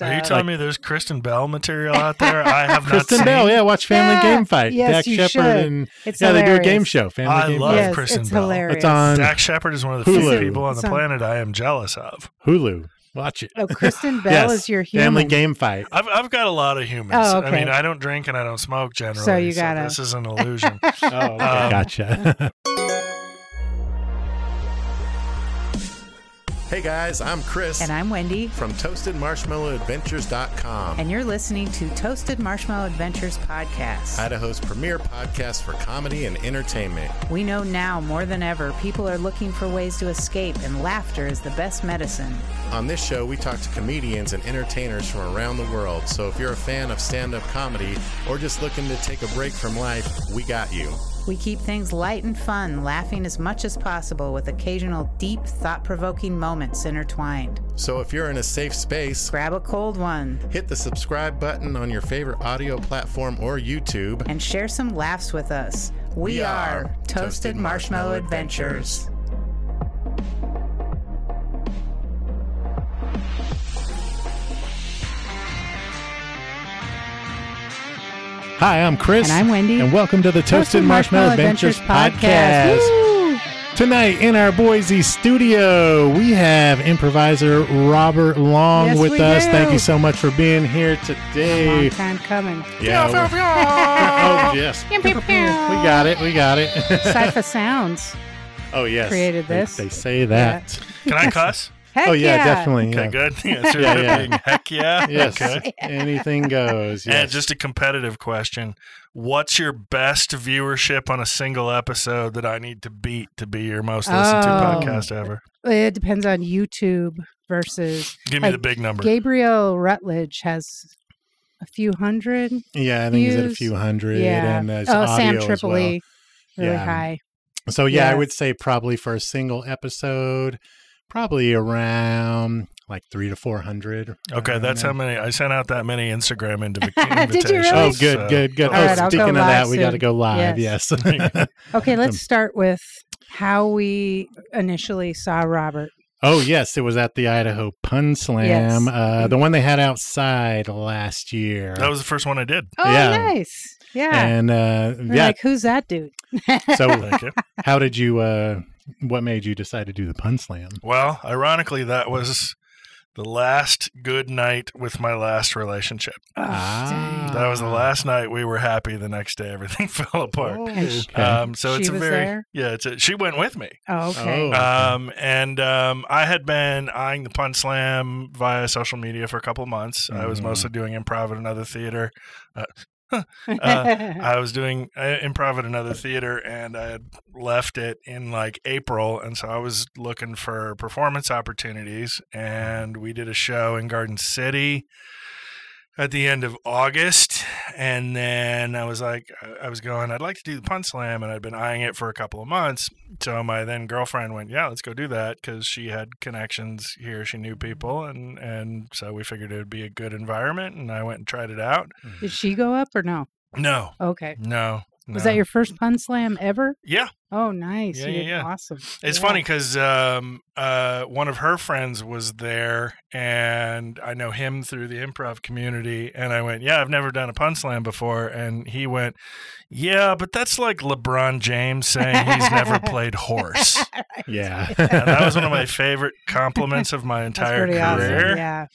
Are you telling me there's Kristen Bell material out there? I have not Kristen seen. Bell, yeah, watch Family Yeah. Game Fight. Yes, Dax you Shepard should. and It's yeah, they do a game show. Family I Game love Fight. yes, Kristen it's Bell. hilarious. It's on Dax Shepard is one of the few people on the on- planet I am jealous of. Hulu. Watch it. Oh, Kristen Bell yes. is your human. Family Game Fight. I've I've got a lot of humans. Oh, okay. I mean. I don't drink and I don't smoke generally. So you gotta- this is an illusion. Oh, okay. Um, gotcha. Hey guys, I'm Chris And I'm Wendy, from ToastedMarshmallowAdventures.com, and you're listening to Toasted Marshmallow Adventures podcast. Idaho's premier podcast for comedy and entertainment. we know now more than ever people are looking for ways to escape, and laughter is the best medicine. On this show, we talk to comedians and entertainers from around the world. So if you're a fan of stand-up comedy or just looking to take a break from life, we got you. We keep things light and fun, laughing as much as possible with occasional deep, thought provoking moments intertwined. So if you're in a safe space, Grab a cold one hit the subscribe button on your favorite audio platform or YouTube. and share some laughs with us. We, We are are Toasted, Toasted Marshmallow, Marshmallow Adventures. Hi, I'm Chris. And I'm Wendy. And welcome to the Toasted, Marshmallow, Adventures, podcast. Woo! Tonight in our Boise studio, we have improviser Robert Long Yes, with us. do. Thank you so much for being here today. Long time coming. Yeah, we're- oh yes, we got it. We got it. Cipha Sounds. oh yes, created this. They, say that. Can I cuss? Heck Oh yeah, definitely. Okay, yeah. good. The answer Yeah, yeah. being heck yeah. Yes, Okay. anything goes. Yes. And just a competitive question. What's your best viewership on a single episode that I need to beat to be your most listened to Oh. podcast ever? It depends on YouTube versus Give me the big number. Gabriel Rutledge has a few hundred. yeah, I think he's at a few hundred. Yeah. and uh, his oh, Sam audio as Tripoli, really Yeah. high. So yeah, I would say probably for a single episode, probably around like three to four hundred. Okay, that's how many. I sent out that many Instagram invi- invitations. Did you really? Oh, good, so- good, good. All oh, right, speaking go of live that, we got to go live. Yes. Okay, let's start with how we initially saw Robert. oh, yes. It was at the Idaho Pun Slam, Yes. uh, the one they had outside last year. That was the first one I did. Oh, Yeah. nice. Yeah. and uh, yeah. like, who's that dude? so, Thank you. how did you? Uh, what made you decide to do the Pun Slam? Well, ironically, that was the last good night with my last relationship. Ah. That was the last night we were happy. The next day, everything fell apart. And sh- Okay. Um, so She it's a very there? yeah. It's a, she went with me. Oh, okay. Oh. Um, and um, I had been eyeing the Pun Slam via social media for a couple of months. I was Mhm. mostly doing improv at another theater. Uh, I was doing uh, improv at another theater, and I had left it in like April, and so I was looking for performance opportunities. And we did a show in Garden City at the end of August, and then I was like, uh, I was going, I'd like to do the Pun Slam, and I'd been eyeing it for a couple of months. So my then girlfriend went, Yeah, let's go do that because she had connections here, she knew people, and and so we figured it would be a good environment, and I went and tried it out. Mm-hmm. Did she go up or no? No, Okay. no. Was that your first pun slam ever? Yeah, Oh, nice. Yeah, you yeah, yeah. awesome. it's Yeah. funny because um, uh, one of her friends was there, and I know him through the improv community. And I went, "Yeah, I've never done a pun slam before." And he went, "Yeah, but that's like LeBron James saying he's never played horse." Yeah. And that was one of my favorite compliments of my entire career. awesome. Yeah.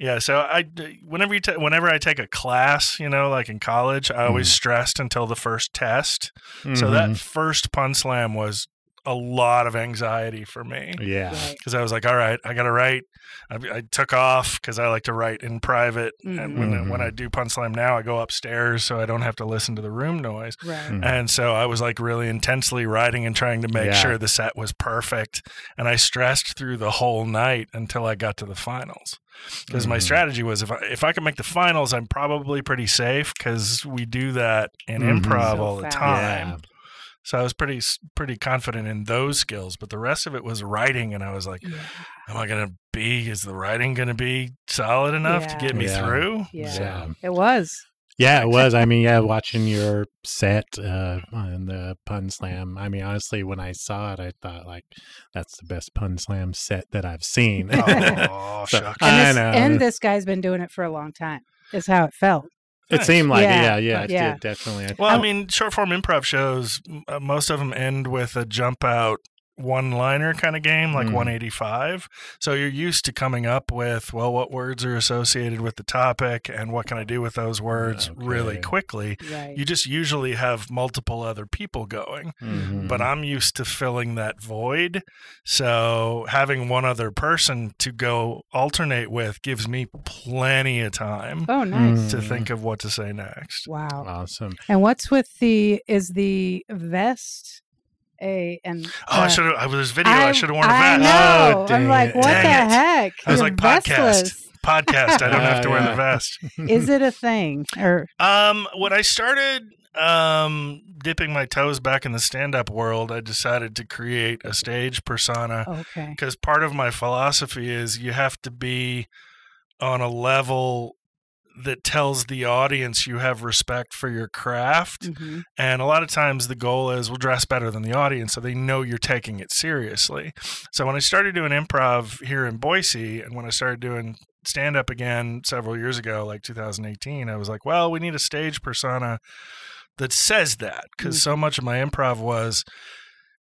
Yeah, so I whenever you ta- whenever I take a class, you know, like in college, I always mm-hmm. stressed until the first test. So that Mhm. first pun slam was a lot of anxiety for me Yeah. Because I was like, all right, I got to write. I, I took off because I like to write in private, and when I, when. I mm-hmm. do pun slam now, I go upstairs so I don't have to listen to the room noise. Right. Mm-hmm. And so I was like really intensely writing and trying to make Yeah. sure the set was perfect. And I stressed through the whole night until I got to the finals. Because my Mhm. strategy was if I, if I can make the finals, I'm probably pretty safe because we do that in Mhm. improv So all the time. Yeah. So I was pretty pretty confident in those skills, but the rest of it was writing, and I was like, Yeah. "Am I going to be? Is the writing going to be solid enough to get me Yeah. through?" Yeah. Yeah. It was. Yeah, it was. I mean, yeah, watching your set uh, on the Pun Slam. I mean, honestly, when I saw it, I thought like that's the best Pun Slam set that I've seen. Oh, So- shucks. And I this, know. and this guy's been doing it for a long time. Is how it felt. it seemed like, Yeah. yeah, yeah, it Yeah. did definitely. Well, I I- mean, short form improv shows, uh, most of them end with a jump out one liner kind of game, like Mhm. 185. So you're used to coming up with, well, what words are associated with the topic and what can I do with those words really quickly. Right. You just usually have multiple other people going. Mhm. But I'm used to filling that void. So having one other person to go alternate with gives me plenty of time oh, nice. Mm. to think of what to say next. Wow. awesome. And what's with the is the vest a and Oh, I should have. I was video. I, should have worn a vest. I know. Oh, I'm like, it. what Dang the it. heck? I was You're like, podcast. vestless. Podcast. I don't have to wear the vest. Is it a thing or Um, when I started um dipping my toes back in the stand-up world, I decided to create a stage persona okay? because part of my philosophy is you have to be on a level that tells the audience you have respect for your craft. Mhm. And a lot of times the goal is we'll dress better than the audience so they know you're taking it seriously. So when I started doing improv here in Boise and when I started doing stand up again several years ago, like 2018, I was like, well, we need a stage persona that says that because so much of my improv was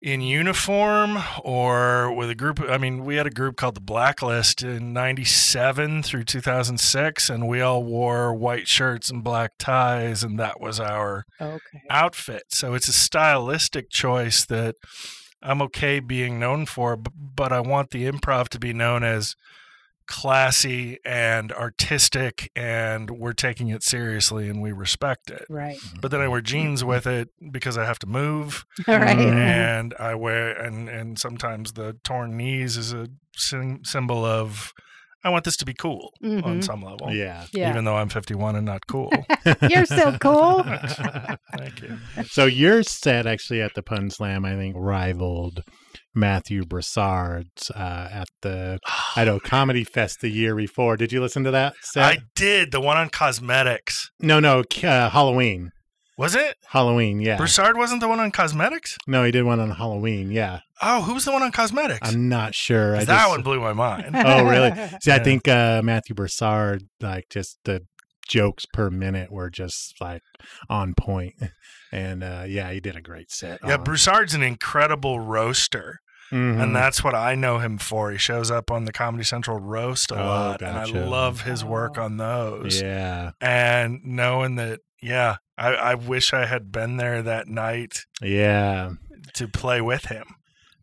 in uniform or with a group I mean we had a group called the Blacklist in 97 through 2006 and we all wore white shirts and black ties and that was our oh, Okay. outfit. So it's a stylistic choice that I'm okay being known for, but I want the improv to be known as classy and artistic and we're taking it seriously and we respect it. Right. But then I wear jeans with it because I have to move All right. Mhm. and I wear and and sometimes the torn knees is a symbol of I want this to be cool on Mhm. some level. Yeah. Yeah. Even though I'm 51 and not cool. You're so cool. Thank you. So your set actually at the Pun Slam, I think, rivaled Matthew Broussard's uh, at the Idaho Comedy Fest the year before. Did you listen to that set? I did the one on cosmetics. no, no, uh, Halloween. Was it? Halloween, yeah. Broussard wasn't the one on cosmetics? no, he did one on Halloween, yeah. Oh, who was the one on cosmetics? I'm not sure. I that just- one blew my mind. Oh, really? See, I think uh, Matthew Broussard, like, just the jokes per minute were just like on point. And uh, yeah, he did a great set. yeah, on- Broussard's an incredible roaster, Mhm. and that's what I know him for. He shows up on the Comedy Central roast a Oh, lot, and I love his work on those. yeah, And knowing that, yeah, I, I wish I had been there that night yeah, to play with him.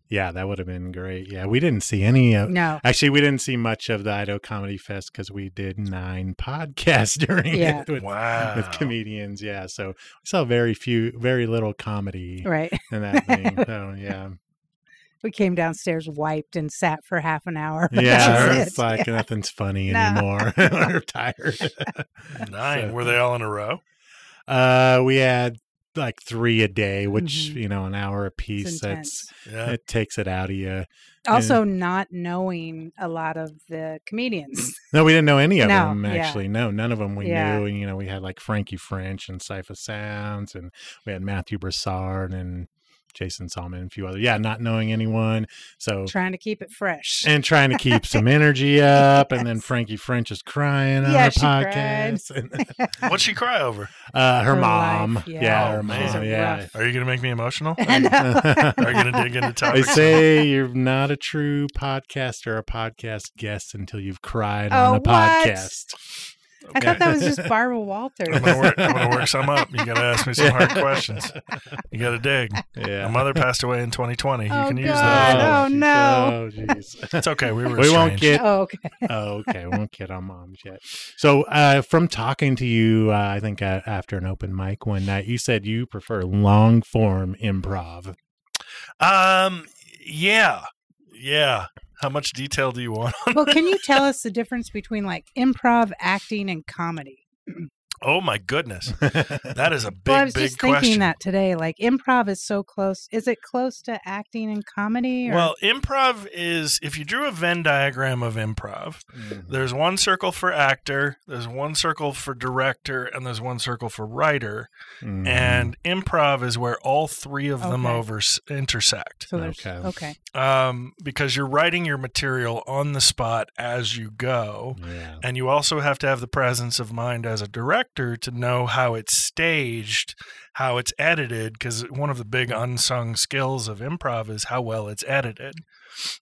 Yeah. That would have been great. Yeah, we didn't see any of. no. Actually, we didn't see much of the Idaho Comedy Fest because we did nine podcasts during Yeah. it with, Wow. with comedians. Yeah, so we saw very few, very little comedy Right. in that thing. So yeah, We came downstairs, wiped, and sat for half an hour. yeah, it's it. like nothing's funny No. anymore. We're tired. Nine. So- Were they all in a row? Uh, we had like three a day, which Mhm. you know, an hour a piece. intense. That's Yeah. it takes it out of you. Also, not knowing a lot of the comedians. No, we didn't know any of No, them yeah. actually. No, none of them we Yeah. knew. And you know, we had like Frankie French and Cipha Sounds, and we had Matthew Broussard and Jason Salmon and a few other. Yeah, not knowing anyone. So trying to keep it fresh. and trying to keep some energy up, and then Frankie French is crying on Yeah, the she podcast. And, What'd she cry over? uh, her, Her mom, life, yeah, yeah. her Oh, mom, amazing. yeah. Are you going to make me emotional? I know. Are you going to dig into They topics? say you're not a true podcaster or a podcast guest until you've cried Oh, on a what? podcast. I thought that was just Barbara Walters. I'm gonna work. I'm gonna work some up. You gotta ask me some hard questions. You gotta dig. Yeah. My mother passed away in 2020. You Oh, can use God. that. Oh, no. Oh, jeez. It's okay. We were. we won't estranged. get. Oh, okay. Oh, okay. We won't get on moms yet. So, uh, from talking to you, uh, I think uh, after an open mic one night, you said you prefer long form improv. Um. Yeah. Yeah. How much detail do you want? Well, can you tell us the difference between like improv, acting, and comedy? Oh my goodness, that is a big, well, I was big just thinking that today. Like improv is so close. Is it close to acting and comedy? Or? Well, improv is if you drew a Venn diagram of improv, there's one circle for actor, there's one circle for director, and there's one circle for writer. Mhm. And improv is where all three of them over intersect. so there's okay. okay. Um, because you're writing your material on the spot as you go. yeah. And you also have to have the presence of mind as a director to know how it's staged, how it's edited, because one of the big unsung skills of improv is how well it's edited.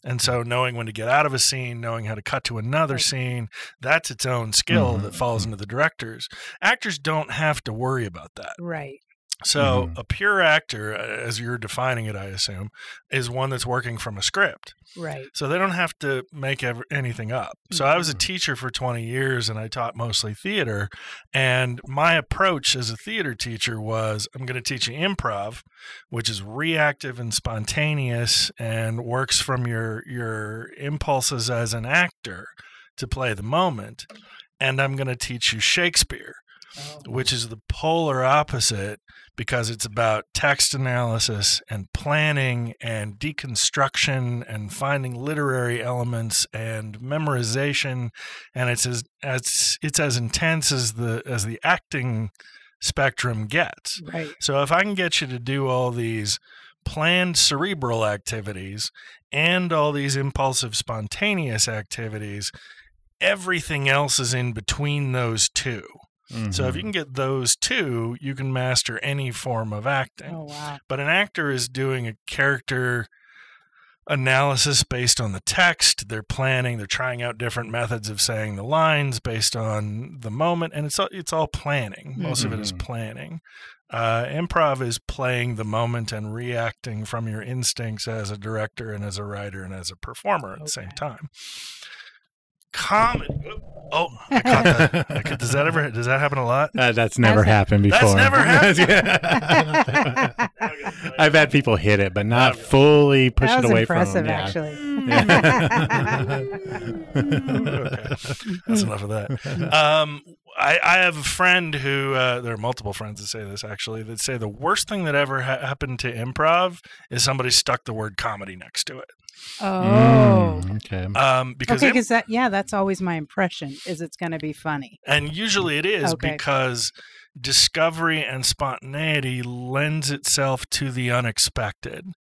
And so knowing when to get out of a scene, knowing how to cut to another scene, that's its own skill Mhm. that falls into the directors. Actors don't have to worry about that. Right. So Mhm. a pure actor, uh, as you're defining it, I assume, is one that's working from a script. Right. So they don't have to make ev- anything up. So I was a Mhm. teacher for 20 years and I taught mostly theater. And my approach as a theater teacher was I'm going to teach you improv, which is reactive and spontaneous and works from your your impulses as an actor to play the moment. And I'm going to teach you Shakespeare, which is the polar opposite because it's about text analysis and planning and deconstruction and finding literary elements and memorization. And it's as, as it's as intense as the as the acting spectrum gets. Right. so if i can get you to do all these planned cerebral activities and all these impulsive spontaneous activities everything else is in between those two so if you Mhm. can get those two, you can master any form of acting. Oh wow. But an actor is doing a character analysis based on the text. They're planning. They're trying out different methods of saying the lines based on the moment, and it's all, it's all planning. Most of it is Mhm. planning. Uh, improv is playing the moment and reacting from your instincts as a director and as a writer and as a performer at the same time. Comedy. Oh, I caught that. I could- does that ever? Does that happen a lot? Uh, that's never Has it- happened before. That's never happened. I've had people hit it, but not fully push it away impressive, from them. actually. okay. That's enough of that. Um, I, I have a friend who, uh, there are multiple friends that say this actually, that say the worst thing that ever ha- happened to improv is somebody stuck the word comedy next to it. Oh. Mm, okay. Um, because Okay, im- because that yeah, that's always my impression. Is it's going to be funny? and usually it is Okay. because discovery and spontaneity lends itself to the unexpected.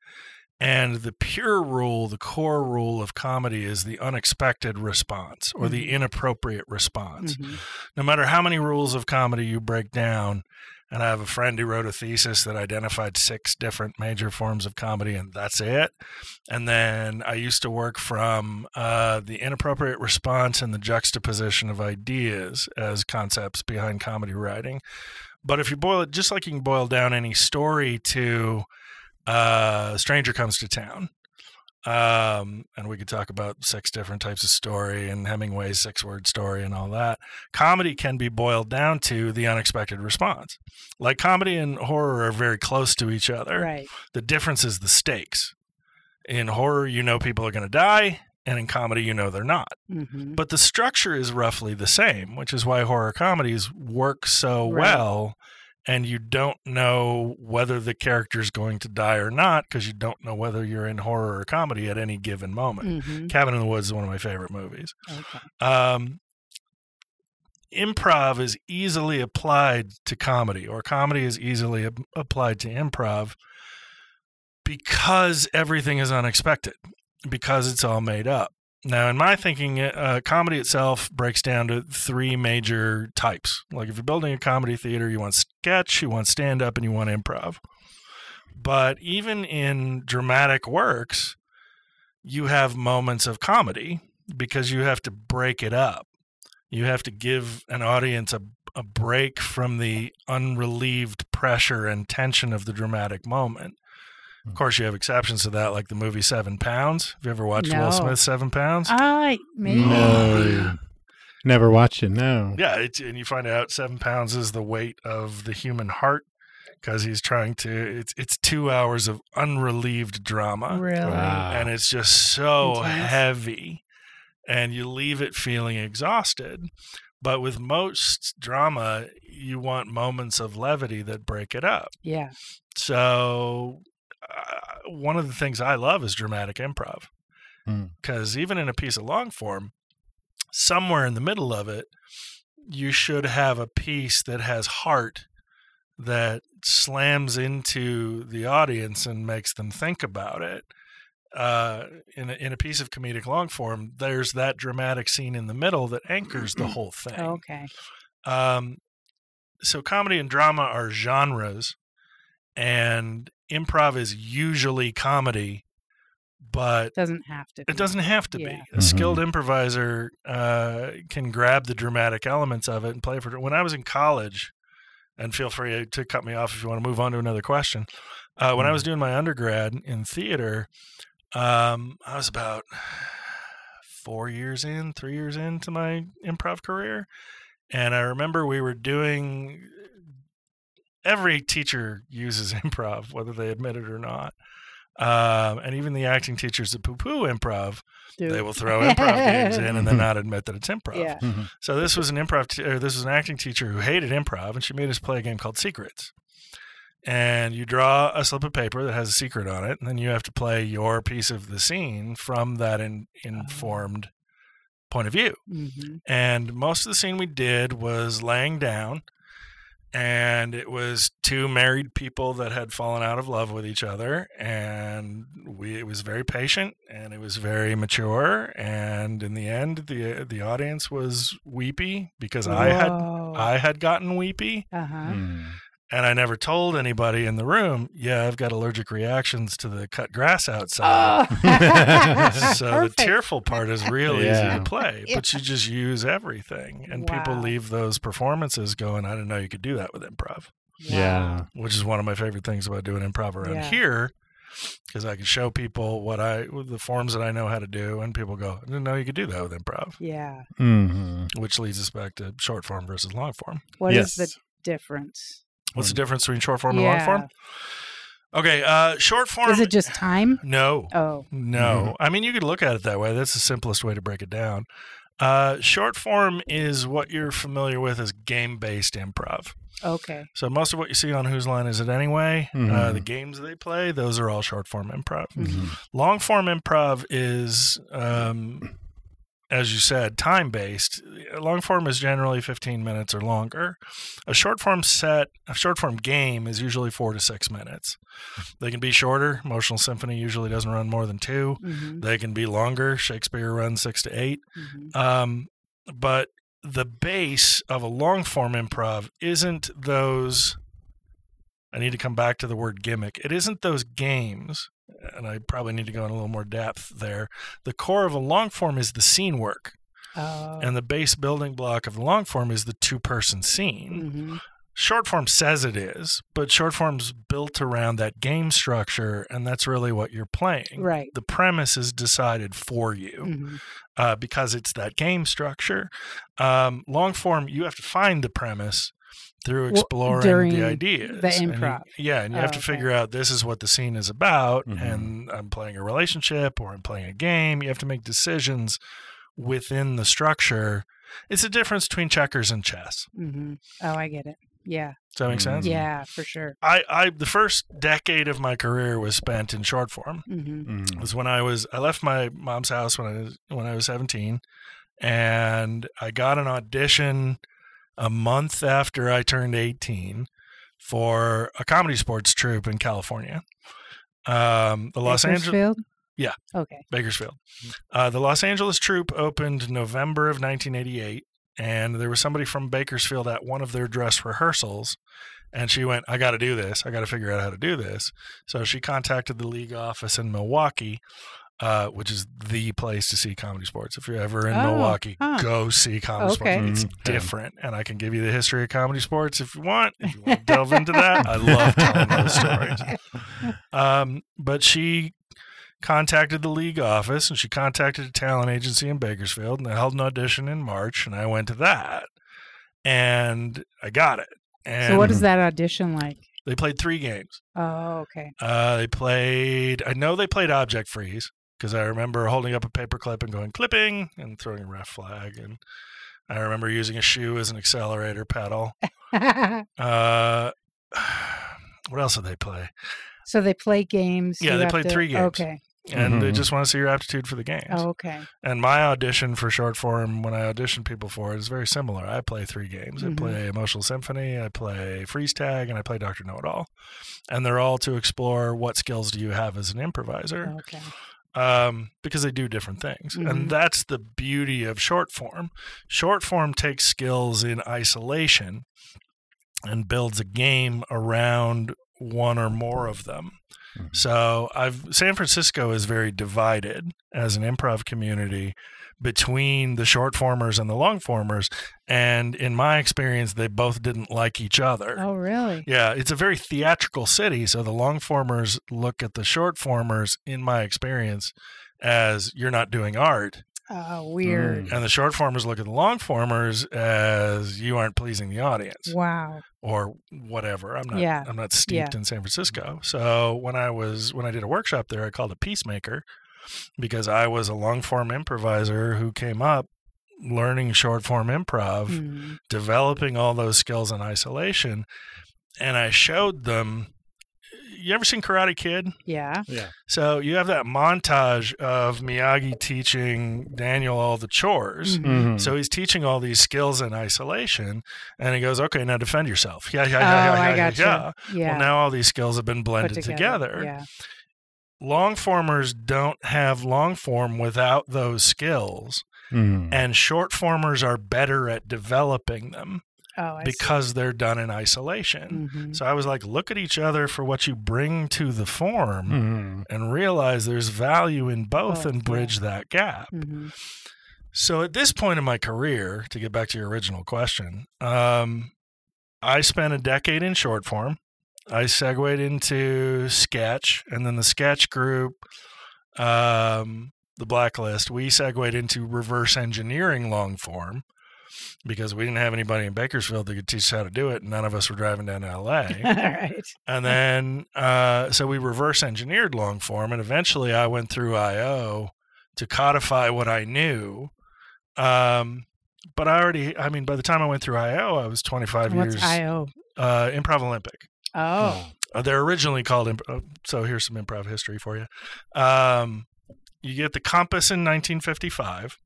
And the pure rule, the core rule of comedy is the unexpected response or the Mhm. inappropriate response. Mhm. no matter how many rules of comedy you break down, and I have a friend who wrote a thesis that identified six different major forms of comedy, and that's it. And then I used to work from uh, the inappropriate response and the juxtaposition of ideas as concepts behind comedy writing. But if you boil it, just like you can boil down any story to uh, Stranger Comes to Town, um, and we could talk about six different types of story and Hemingway's six word story and all that. Comedy can be boiled down to the unexpected response. Like comedy and horror are very close to each other. Right. The difference is the stakes. In horror, you know people are going to die, and in comedy, you know they're not. hmm But the structure is roughly the same, which is why horror comedies work so Right. well and you don't know whether the character's going to die or not because you don't know whether you're in horror or comedy at any given moment. Mhm. Cabin in the Woods is one of my favorite movies. Okay. Um, improv is easily applied to comedy, or comedy is easily ap- applied to improv because everything is unexpected, because it's all made up. Now, in my thinking, uh, comedy itself breaks down to three major types. Like if you're building a comedy theater, you want sketch, you want stand up, and you want improv. But even in dramatic works, you have moments of comedy because you have to break it up. You have to give an audience a, a break from the unrelieved pressure and tension of the dramatic moment. Of course, you have exceptions to that, like the movie Seven Pounds. Have you ever watched No. Will Smith Seven Pounds? I maybe. No. Never watched it. No. Yeah, it's, and you find out seven pounds is the weight of the human heart because he's trying to. It's it's two hours of unrelieved drama, Really? Wow. and it's just so Intense. heavy, and you leave it feeling exhausted. But with most drama, you want moments of levity that break it up. Yeah. So, one of the things I love is dramatic improv. Hmm. Because even in a piece of long form, somewhere in the middle of it, you should have a piece that has heart that slams into the audience and makes them think about it. Uh, in a, in a piece of comedic long form, there's that dramatic scene in the middle that anchors the whole thing. Okay. Um, so comedy and drama are genres, and improv is usually comedy, but Doesn't have to. it doesn't have to Yeah. be. A skilled improviser uh, can grab the dramatic elements of it and play for. When I was in college, and feel free to cut me off if you want to move on to another question. Uh, when I was doing my undergrad in theater, um, I was about four years in, three years into my improv career, and I remember we were doing. Every teacher uses improv, whether they admit it or not. Um, and even the acting teachers that poo-poo improv, Do- they will throw improv games in and then not admit that it's improv. Yeah. Mhm. So this was an improv, t- or this was an acting teacher who hated improv, and she made us play a game called Secrets. And you draw a slip of paper that has a secret on it, and then you have to play your piece of the scene from that in, informed point of view. Mhm. And most of the scene we did was laying down, and it was two married people that had fallen out of love with each other, and we it was very patient and it was very mature, and in the end, the the audience was weepy because I had I had gotten weepy, Uh-huh. Mm. And I never told anybody in the room. Yeah, I've got allergic reactions to the cut grass outside. Oh. so Perfect. the tearful part is real easy to play, but you just use everything, and people leave those performances going. I didn't know you could do that with improv, Yeah. which is one of my favorite things about doing improv around Yeah. here, because I can show people what I the forms that I know how to do, and people go, "I didn't know you could do that with improv," Yeah. hmm which leads us back to short form versus long form. What is yes. the difference? What's the difference between short form and long form? Okay, uh, short form. Is it just time? no, Oh. No, I mean you could look at it that way. That's the simplest way to break it down. Uh, short form is what you're familiar with as game-based improv. Okay. So most of what you see on Whose Line Is It Anyway, uh, Mhm. the games they play, those are all short form improv. Mm-hmm. Long form improv is, um, as you said, time based. Long form is generally 15 minutes or longer. A short form set, a short form game is usually four to six minutes. They can be shorter. Emotional Symphony usually doesn't run more than two. hmm They can be longer. Shakespeare runs six to eight. hmm Um, but the base of a long form improv isn't those. I need to come back to the word gimmick. It isn't those games, and I probably need to go in a little more depth there. The core of a long form is the scene work, Oh. and the base building block of the long form is the two person scene hmm short form says it is, but short form's built around that game structure, and that's really what you're playing. Right. The premise is decided for you hmm uh, because it's that game structure. Um, long form, you have to find the premise through exploring during the ideas. the And you- improv. yeah, and you Oh, have to okay. figure out this is what the scene is about, Mhm. and I'm playing a relationship or I'm playing a game. You have to make decisions within the structure. It's a difference between checkers and chess. hmm Oh, I get it. Yeah. Does that make Mm. sense? Yeah, for sure. I, I the first decade of my career was spent in short form. hmm It Mm. was when I was I left my mom's house when I was when I was 17 and I got an audition a month after I turned 18 for a comedy sports troupe in California. Um, the Los Angeles Bakersfield? Yeah. Okay. Bakersfield. Uh, the Los Angeles troupe opened November of 1988, and there was somebody from Bakersfield at one of their dress rehearsals, and she went, "I got to do this. I got to figure out how to do this." So she contacted the league office in Milwaukee, uh, which is the place to see comedy sports. If you're ever in Oh, Milwaukee, huh. go see comedy Okay. sports. It's Mhm. Different, and I can give you the history of comedy sports if you want. If you want to delve into that, I love telling those stories. Um, but she contacted the league office and she contacted a talent agency in Bakersfield and they held an audition in March and I went to that and I got it. And So what is that audition like? they played three games. Oh, okay. Uh, they played, I know they played Object Freeze because I remember holding up a paper clip and going clipping and throwing a ref flag. And I remember using a shoe as an accelerator pedal. Uh, what else did they play? so they play games. Yeah, they played to- three games. Okay. And they Mhm. just want to see your aptitude for the games. Oh, okay. And my audition for short form, when I audition people for it, is very similar. I play three games. Mhm. I play Emotional Symphony, I play Freeze Tag, and I play Doctor Know It All. And they're all to explore what skills do you have as an improviser, Okay. Um, because they do different things. Mhm. And that's the beauty of short form. Short form takes skills in isolation and builds a game around one or more of them. Mhm. So I've San Francisco is very divided as an improv community between the short formers and the long formers. And in my experience, they both didn't like each other. Oh, really? Yeah, it's a very theatrical city. So the long formers look at the short formers, in my experience, as you're not doing art. Oh, weird. And the short formers look at the long formers as you aren't pleasing the audience Wow. or whatever. I'm not Yeah. I'm not steeped Yeah. in San Francisco. So when I was when I did a workshop there, I called it Peacemaker because I was a long form improviser who came up learning short form improv, Hmm. developing all those skills in isolation, and I showed them you ever seen Karate Kid? Yeah. Yeah. So you have that montage of Miyagi teaching Daniel all the chores. Mhm. Mhm. So he's teaching all these skills in isolation, and he goes, "Okay, now defend yourself." Yeah, yeah, Oh, yeah, yeah, I yeah, got yeah. you. Yeah. Well, now all these skills have been Put blended together. Yeah. Long formers don't have long form without those skills, Mhm. and short formers are better at developing them Oh, I because they're done in isolation. hmm So I was like, look at each other for what you bring to the form. Mhm. And realize there's value in both Both, and yeah. bridge that gap. hmm So at this point in my career, to get back to your original question, um, I spent a decade in short form. I segued into sketch, and then the sketch group, um, the blacklist, we segued into reverse engineering long form because we didn't have anybody in Bakersfield that could teach us how to do it, and none of us were driving down to LA. All right. And then, uh, so we reverse engineered long form, and eventually I went through IO to codify what I knew. Um, but I already, I mean, by the time I went through IO, I was 25 What's years. IO? Uh, Improv Olympic. Oh. Uh, they're originally called, imp- uh, so here's some improv history for you. Um, you get the compass in 1955.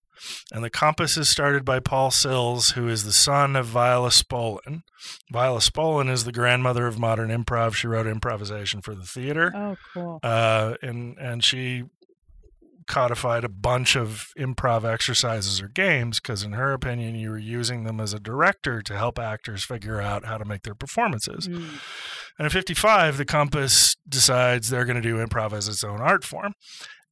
And the compass is started by Paul Sills, who is the son of Viola Spolin. Viola Spolin is the grandmother of modern improv. She wrote improvisation for the theater, Oh, cool. uh, and and she codified a bunch of improv exercises or games because, in her opinion, you were using them as a director to help actors figure out how to make their performances. Mm. And at 55, the Compass decides they're going to do improv as its own art form.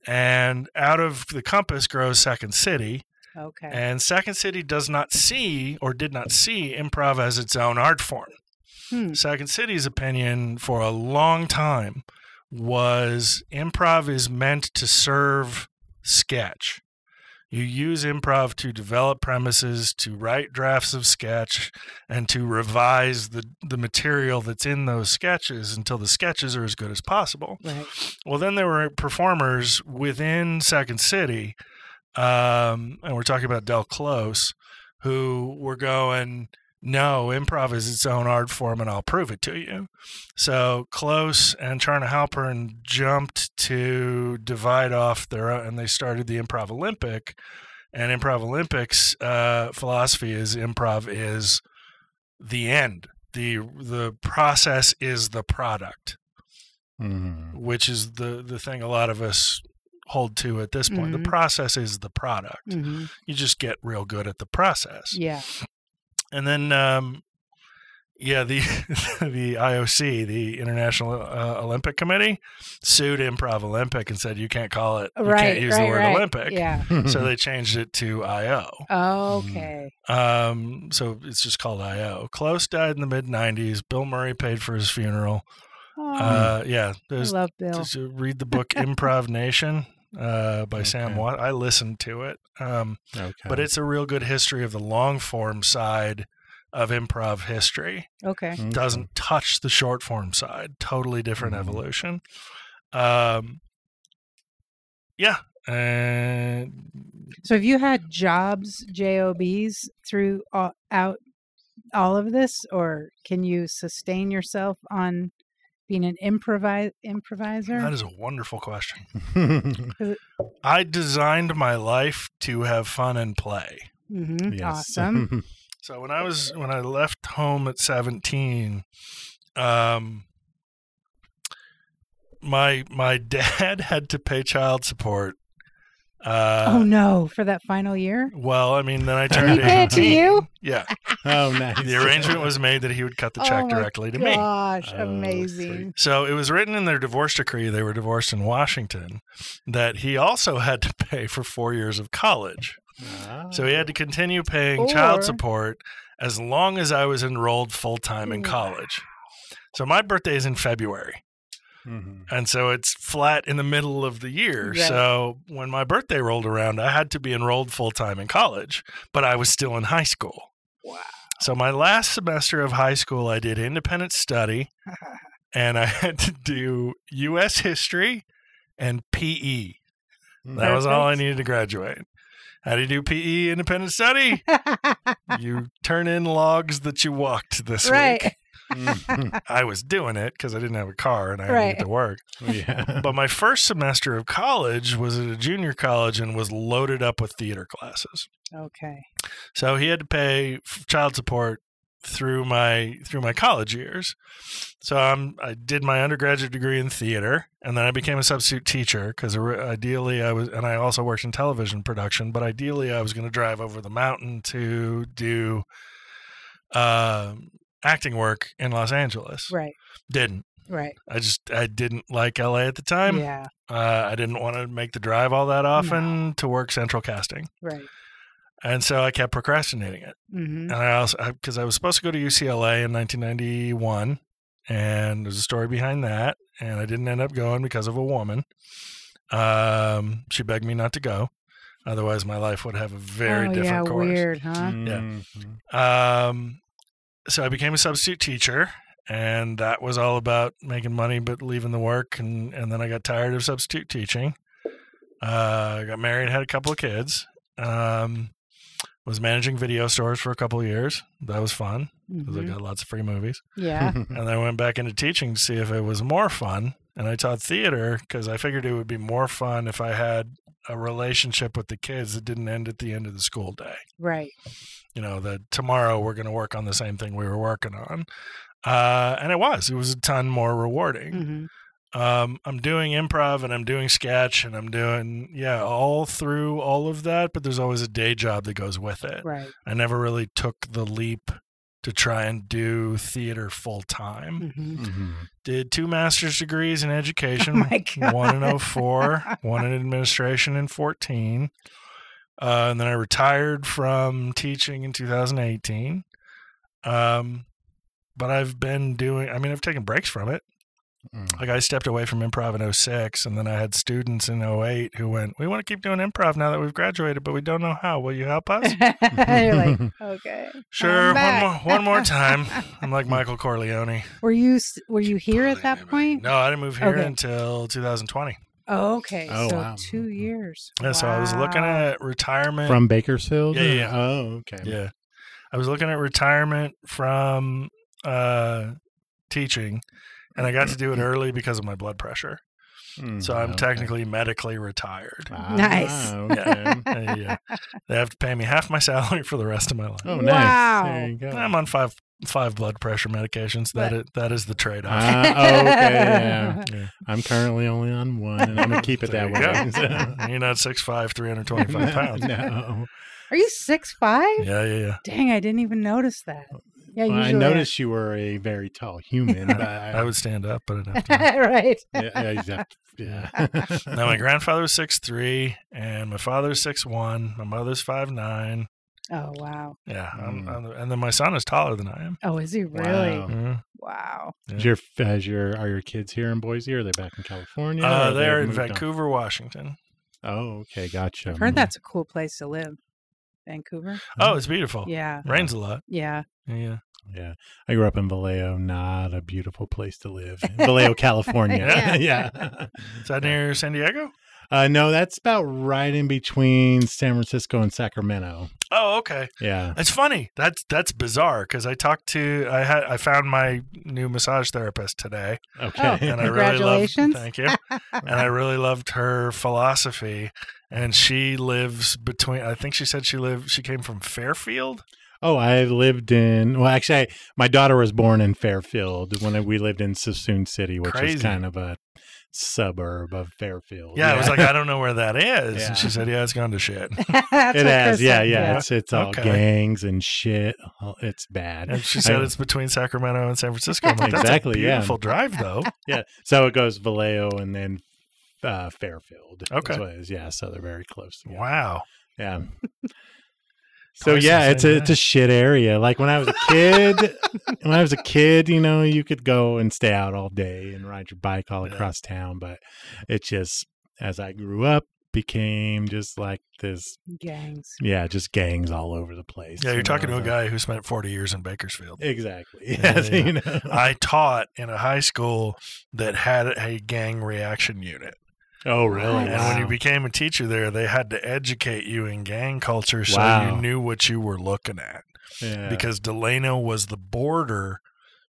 And out of the Compass grows Second City. Okay. And Second City does not see or did not see improv as its own art form. Hmm. Second City's opinion for a long time was improv is meant to serve sketch. You use improv to develop premises, to write drafts of sketch, and to revise the, the material that's in those sketches until the sketches are as good as possible. Right. Well, then there were performers within Second City, um, and we're talking about Del Close, who were going, no, improv is its own art form, and I'll prove it to you. So Close and Charna Halpern jumped to divide off their own, and they started the Improv Olympic. And Improv Olympics uh, philosophy is improv is the end. the The process is the product, Mhm. which is the the thing a lot of us hold to at this point. Mhm. The process is the product. hmm You just get real good at the process. Yeah. And then um, yeah, the the IOC, the International uh, Olympic Committee, sued Improv Olympic and said you can't call it, you right. can't use right. the word right. Olympic. Yeah. So they changed it to IO. Okay. Um, so it's just called IO. Close died in the mid '90s. Bill Murray paid for his funeral. Oh, Uh, yeah, I love Bill. just uh, read the book Improv Nation uh, by Sam Okay. Watt. I listened to it. Um, okay. but it's a real good history of the long form side of improv history. Okay. Okay. Doesn't touch the short form side. Totally different Mhm. evolution. Um, yeah, and So have you had jobs, jobs through all, out all of this, or can you sustain yourself on being an improvise improviser? that is a wonderful question. Mm-hmm. I designed my life to have fun and play. hmm Yes. Awesome. So when I was when I left home at 17, um my my dad had to pay child support. Uh oh no, for that final year. well, I mean, then I turned pay it to you? Yeah. oh, nice. The arrangement was made that he would cut the check oh directly to me. Gosh, Oh, amazing. So it was written in their divorce decree, they were divorced in Washington, that he also had to pay for 4 years of college. Ah. So he had to continue paying child support as long as I was enrolled full time in Wow. college. So my birthday is in February. Mhm. And so it's flat in the middle of the year. So when my birthday rolled around, I had to be enrolled full time in college, but I was still in high school. Wow. So my last semester of high school, I did independent study and I had to do US history and PE. That was all I needed to graduate. How do you do PE independent study? you turn in logs that you walked this right. week. Mhm. I was doing it because I didn't have a car and I had to Right. get to work. yeah. But my first semester of college was at a junior college and was loaded up with theater classes. Okay. So he had to pay child support through my through my college years. So I'm I did my undergraduate degree in theater, and then I became a substitute teacher because ideally I was, and I also worked in television production. But ideally, I was going to drive over the mountain to do um acting work in Los Angeles. Right. Didn't Right. I just I didn't like LA at the time. yeah. Uh, I didn't want to make the drive all that often to work central casting, Right. and so I kept procrastinating it. hmm And I also because I, was supposed to go to UCLA in 1991, and there's a story behind that, and I didn't end up going because of a woman. Um, she begged me not to go, otherwise my life would have a very oh, different yeah, course. Weird, huh? Mhm. Um, so I became a substitute teacher, and that was all about making money but leaving the work. And, and then I got tired of substitute teaching. Uh, I got married, had a couple of kids. Um, was managing video stores for a couple of years. That was fun because I Mhm. got lots of free movies. Yeah. And then I went back into teaching to see if it was more fun. And I taught theater because I figured it would be more fun if I had a relationship with the kids that didn't end at the end of the school day right. you know that tomorrow we're going to work on the same thing we were working on uh, and it was it was a ton more rewarding hmm um, i'm doing improv and i'm doing sketch and i'm doing yeah all through all of that but there's always a day job that goes with it Right. i never really took the leap to try and do theater full time hmm Mhm. did two master's degrees in education Oh my God. one in 04 one in administration in 14 uh, and then i retired from teaching in 2018 um, but i've been doing i mean i've taken breaks from it Mm. like i stepped away from improv in 06 and then i had students in 08 who went we want to keep doing improv now that we've graduated but we don't know how will you help us You're like, okay. sure one more, one more time i'm like michael corleone Were you were you here at that point? no i didn't move here Okay. until 2020 Oh, okay. Oh, so wow. two years. Yeah, so I was looking at retirement. From Bakersfield? Yeah, yeah, yeah. Oh, okay. yeah, I was looking at retirement from uh, teaching, and I got to do it early because of my blood pressure. Mm, So I'm okay. technically medically retired. Ah, Nice. okay. They, uh, they have to pay me half my salary for the rest of my life. Oh, Wow. nice. There you go. I'm on five five blood pressure medications. That is, that is the trade off. Ah, oh, okay. Yeah. Yeah. I'm currently only on one, and I'm gonna keep it There that you way. go. You're not 6'5", 325 pounds. no. Are you six five? Yeah, yeah, yeah. Dang, I didn't even notice that. Yeah, Well, I usually noticed you were a very tall human, but I would stand up, but I'd have to. right. yeah, yeah, you yeah. now my grandfather was six three, and my father's six one. My mother's five nine. Oh wow. Yeah, I'm, Mm. I'm and then my son is taller than I am. Oh, is he really? Wow. Mhm. Wow. Yeah. Is your, has your are your kids here in Boise? Or are they back in California? Uh, they they're in moved on? Vancouver, Washington. Oh, okay, gotcha. I've heard Mhm. that's a cool place to live. Vancouver. Oh, it's beautiful. Yeah. Rains a lot. Yeah. Yeah, yeah. Yeah, I grew up in Vallejo. Not a beautiful place to live. Vallejo, California. Yeah. yeah. Is that near San Diego? Uh, no, that's about right in between San Francisco and Sacramento. Oh, okay. Yeah. It's funny. That's that's bizarre because I talked to I had I found my new massage therapist today, Okay. and I really loved. Congratulations. Thank you. and I really loved her philosophy. And she lives between. I think she said she lived. She came from Fairfield. Oh, I lived in. Well, actually, I, my daughter was born in Fairfield when I, we lived in Suisun City, which Crazy. is kind of a suburb of Fairfield. Yeah, I was like, I don't know where that is. Yeah. And she said, Yeah, it's gone to shit. That's it has. Chris Yeah, yeah. It's it's all Okay. gangs and shit. It's bad. And she said I- it's between Sacramento and San Francisco. I'm like, That's Exactly, a yeah. beautiful drive, though. yeah. So it goes Vallejo and then uh, Fairfield. Okay. what it is. Yeah. So they're very close. Together. Wow. Yeah. So Twice yeah, it's a it's a shit area. Like when I was a kid, when I was a kid, you know, you could go and stay out all day and ride your bike all Yeah. across town. But it just, as I grew up, became just like this. Gangs. Yeah, just gangs all over the place. Yeah, you're you talking to a so- guy who spent 40 years in Bakersfield. Exactly. Yeah, yeah. you know. I taught in a high school that had a gang reaction unit. Oh, really? And when you became a teacher there, they had to educate you in gang culture so Wow. you knew what you were looking at. yeah. Because Delano was the border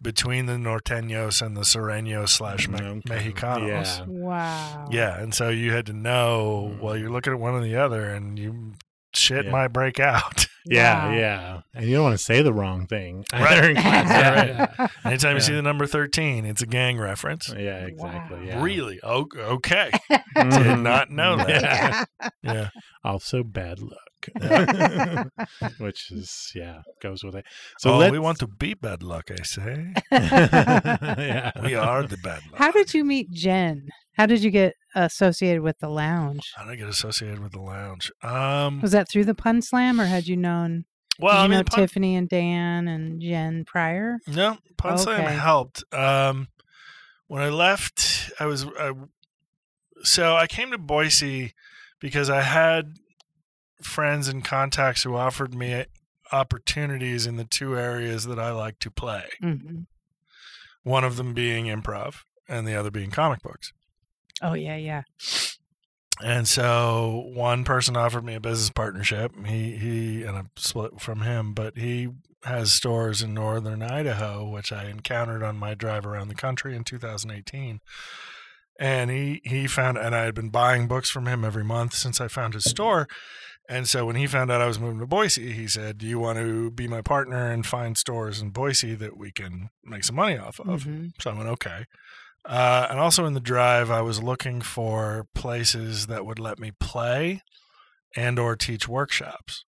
between the Norteños and the Sureños slash Me- mm, Okay. Mexicanos. Yeah. Wow. Yeah, and so you had to know, mm. well, you're looking at one or the other, and you shit Yeah. might break out. Yeah, Wow. yeah. And you don't want to say the wrong thing. Right. either in class. Yeah, Anytime you see the number 13, it's a gang reference. yeah. Yeah, exactly. Wow. Yeah. Really? Oh, okay. Did not know that. Yeah. Yeah. also bad luck which is yeah goes with it so So oh, let's, we want to be bad luck, I say. yeah We are the bad luck. How did you meet Jen? How did you get associated with the lounge? How did I get associated with the lounge? Um, Was that through the Pun Slam, or had you known? well, did you I mean, know Pun- Tiffany and Dan and Jen prior? no, Pun Slam helped. Um, when I left, I was I, so I came to Boise because I had friends and contacts who offered me opportunities in the two areas that I like to play. hmm One of them being improv, and the other being comic books. Oh yeah, yeah. And so one person offered me a business partnership. He he and I split from him, but he has stores in northern Idaho, which I encountered on my drive around the country in 2018. And he he found and I had been buying books from him every month since I found his store. And so when he found out I was moving to Boise, he said, "Do you want to be my partner and find stores in Boise that we can make some money off of?" Mhm. So I went, okay. Uh, and also in the drive, I was looking for places that would let me play and or teach workshops.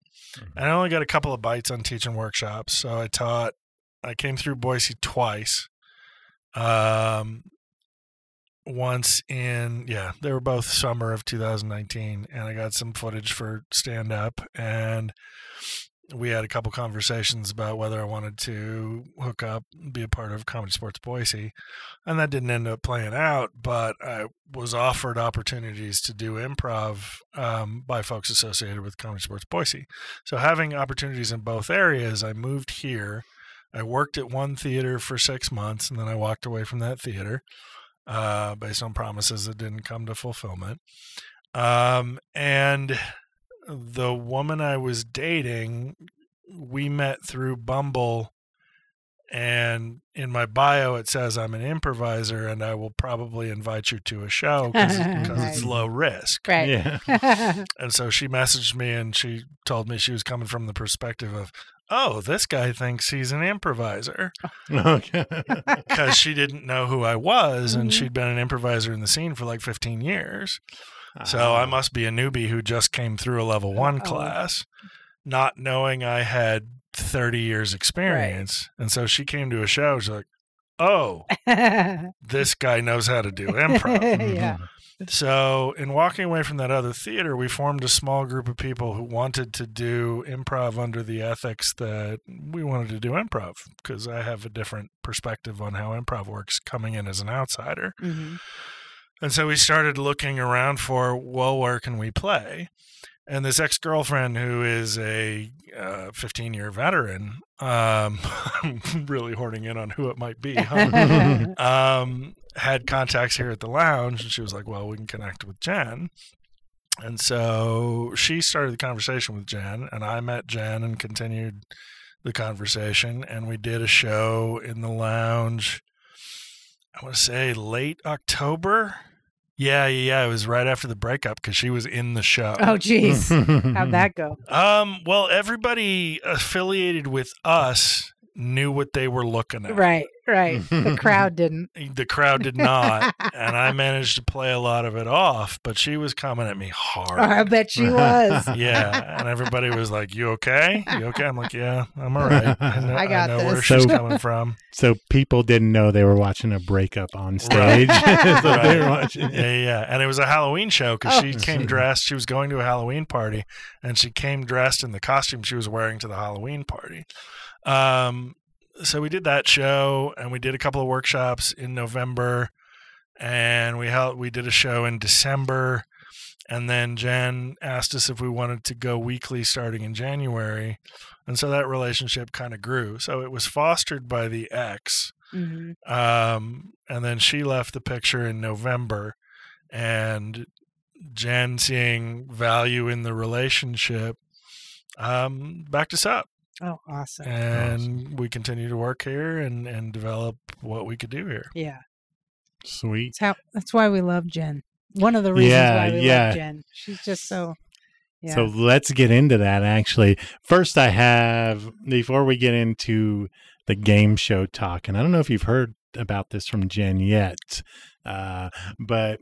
And I only got a couple of bites on teaching workshops, so I taught. I came through Boise twice. Um, once in yeah, they were both summer of 2019, and I got some footage for stand up and we had a couple conversations about whether I wanted to hook up, be a part of ComedySportz Boise, and that didn't end up playing out. But I was offered opportunities to do improv um, by folks associated with ComedySportz Boise. So having opportunities in both areas, I moved here. I worked at one theater for six months, and then I walked away from that theater uh, based on promises that didn't come to fulfillment. Um, and the woman I was dating we met through Bumble, and in my bio it says I'm an improviser, and I will probably invite you to a show because it's low risk. right. Yeah. And so she messaged me and she told me she was coming from the perspective of, oh, this guy thinks he's an improviser okay. because she didn't know who I was and Mhm. she'd been an improviser in the scene for like 15 years. So I Ah. must be a newbie who just came through a level one Uh-oh. class, not knowing I had 30 years experience. And so she came to a show. She's like, oh, this guy knows how to do improv. yeah. So, in walking away from that other theater, we formed a small group of people who wanted to do improv under the ethics that we wanted to do improv because I have a different perspective on how improv works coming in as an outsider. hmm And so we started looking around for, well, where can we play? And this ex girlfriend, who is a 15 year veteran, um, I'm really hoarding in on who it might be, huh? um, had contacts here at the lounge, and she was like, "Well, we can connect with Jen." And so she started the conversation with Jen, and I met Jen and continued the conversation, and we did a show in the lounge. I want to say late October. Yeah, yeah, yeah. It was right after the breakup because she was in the show. oh, jeez. How'd that go? Um, well, everybody affiliated with us knew what they were looking at. Right, right. The crowd didn't. Eh, the crowd did not, and I managed to play a lot of it off, but she was coming at me hard. Oh, I bet she was. Yeah, and everybody was like, "You okay? You okay?" I'm like, "Yeah, I'm all right. I know, I got know where this." she's So- coming from." so people didn't know they were watching a breakup on stage. so they were watching. Yeah, yeah, yeah. And it was a Halloween show because Oh. she came dressed. She was going to a Halloween party, and she came dressed in the costume she was wearing to the Halloween party. Um, so we did that show, and we did a couple of workshops in November, and we held we did a show in December, and then Jen asked us if we wanted to go weekly starting in January, and so that relationship kind of grew. So it was fostered by the ex hmm um, and then she left the picture in November, and Jen seeing value in the relationship, um, backed us up, Oh, awesome. and we continue to work here and and develop what we could do here. Yeah. Sweet. That's how. That's why we love Jen. One of the reasons Yeah, why we yeah. love Jen. She's just so. Yeah. So let's get into that actually. First, I have, before we get into the game show talk, and I don't know if you've heard about this from Jen yet, uh, but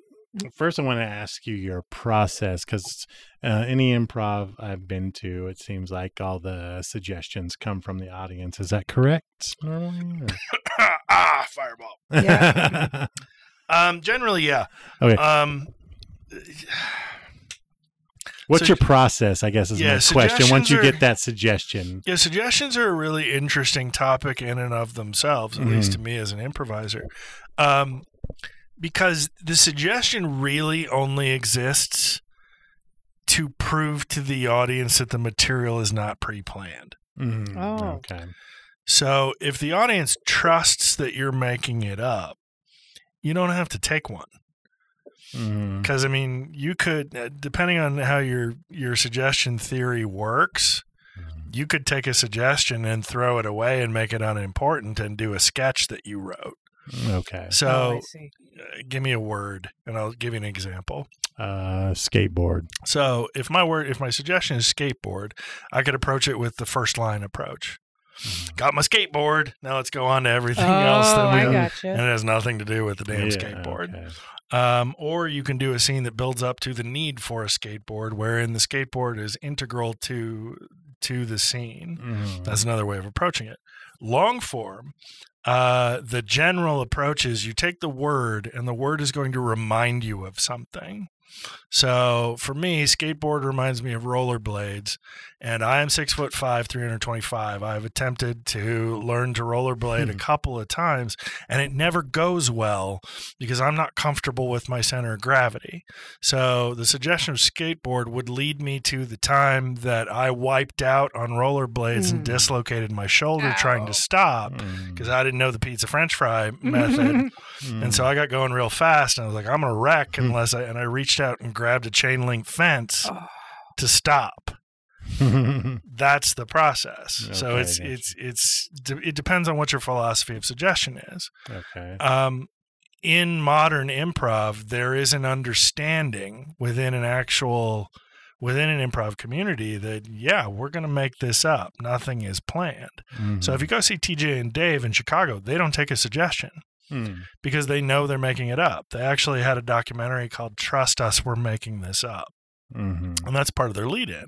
first I want to ask you your process because uh, any improv I've been to, it seems like all the suggestions come from the audience. Is that correct? normally, ah, fireball. Yeah. Um, generally, yeah. Okay. Um, What's So- your process? I guess is Yeah, my question. Once you are- get that suggestion, Yeah, suggestions are a really interesting topic in and of themselves, at least to me as an improviser. Um, because the suggestion really only exists to prove to the audience that the material is not pre planned. Mhm. Oh. okay. So if the audience trusts that you're making it up, you don't have to take one. Because I mean, you could, uh, depending on how your your suggestion theory works, you could take a suggestion and throw it away and make it unimportant and do a sketch that you wrote. Okay. Oh, So, see. uh, give me a word, and I'll give you an example. Uh, skateboard. So, if my word, if my suggestion is skateboard, I could approach it with the first line approach. Got my skateboard. Now let's go on to everything else Oh, that we I and it has nothing to do with the damn Yeah, skateboard. okay. Um, or you can do a scene that builds up to the need for a skateboard, wherein the skateboard is integral to to the scene. Mhm. That's another way of approaching it. Long form, uh, the general approach is you take the word, and the word is going to remind you of something. So for me, skateboard reminds me of rollerblades, and I am six foot five, 325. I've attempted to learn to rollerblade a couple of times, and it never goes well because I'm not comfortable with my center of gravity. So the suggestion of skateboard would lead me to the time that I wiped out on rollerblades and Mm. dislocated my shoulder trying to stop Mm. because I didn't know the pizza French fry method. And so I got going real fast, and I was like, "I'm gonna wreck Hmm. unless I." And I reached out and grabbed a chain link fence Oh. to stop. That's the process. so it's it's it's it depends on what your philosophy of suggestion is. okay. Um, in modern improv, there is an understanding within an actual within an improv community that yeah, we're going to make this up. Nothing is planned. So if you go see TJ and Dave in Chicago, they don't take a suggestion Mm. because they know they're making it up. They actually had a documentary called Trust Us, We're Making This Up. Mhm. And that's part of their lead in.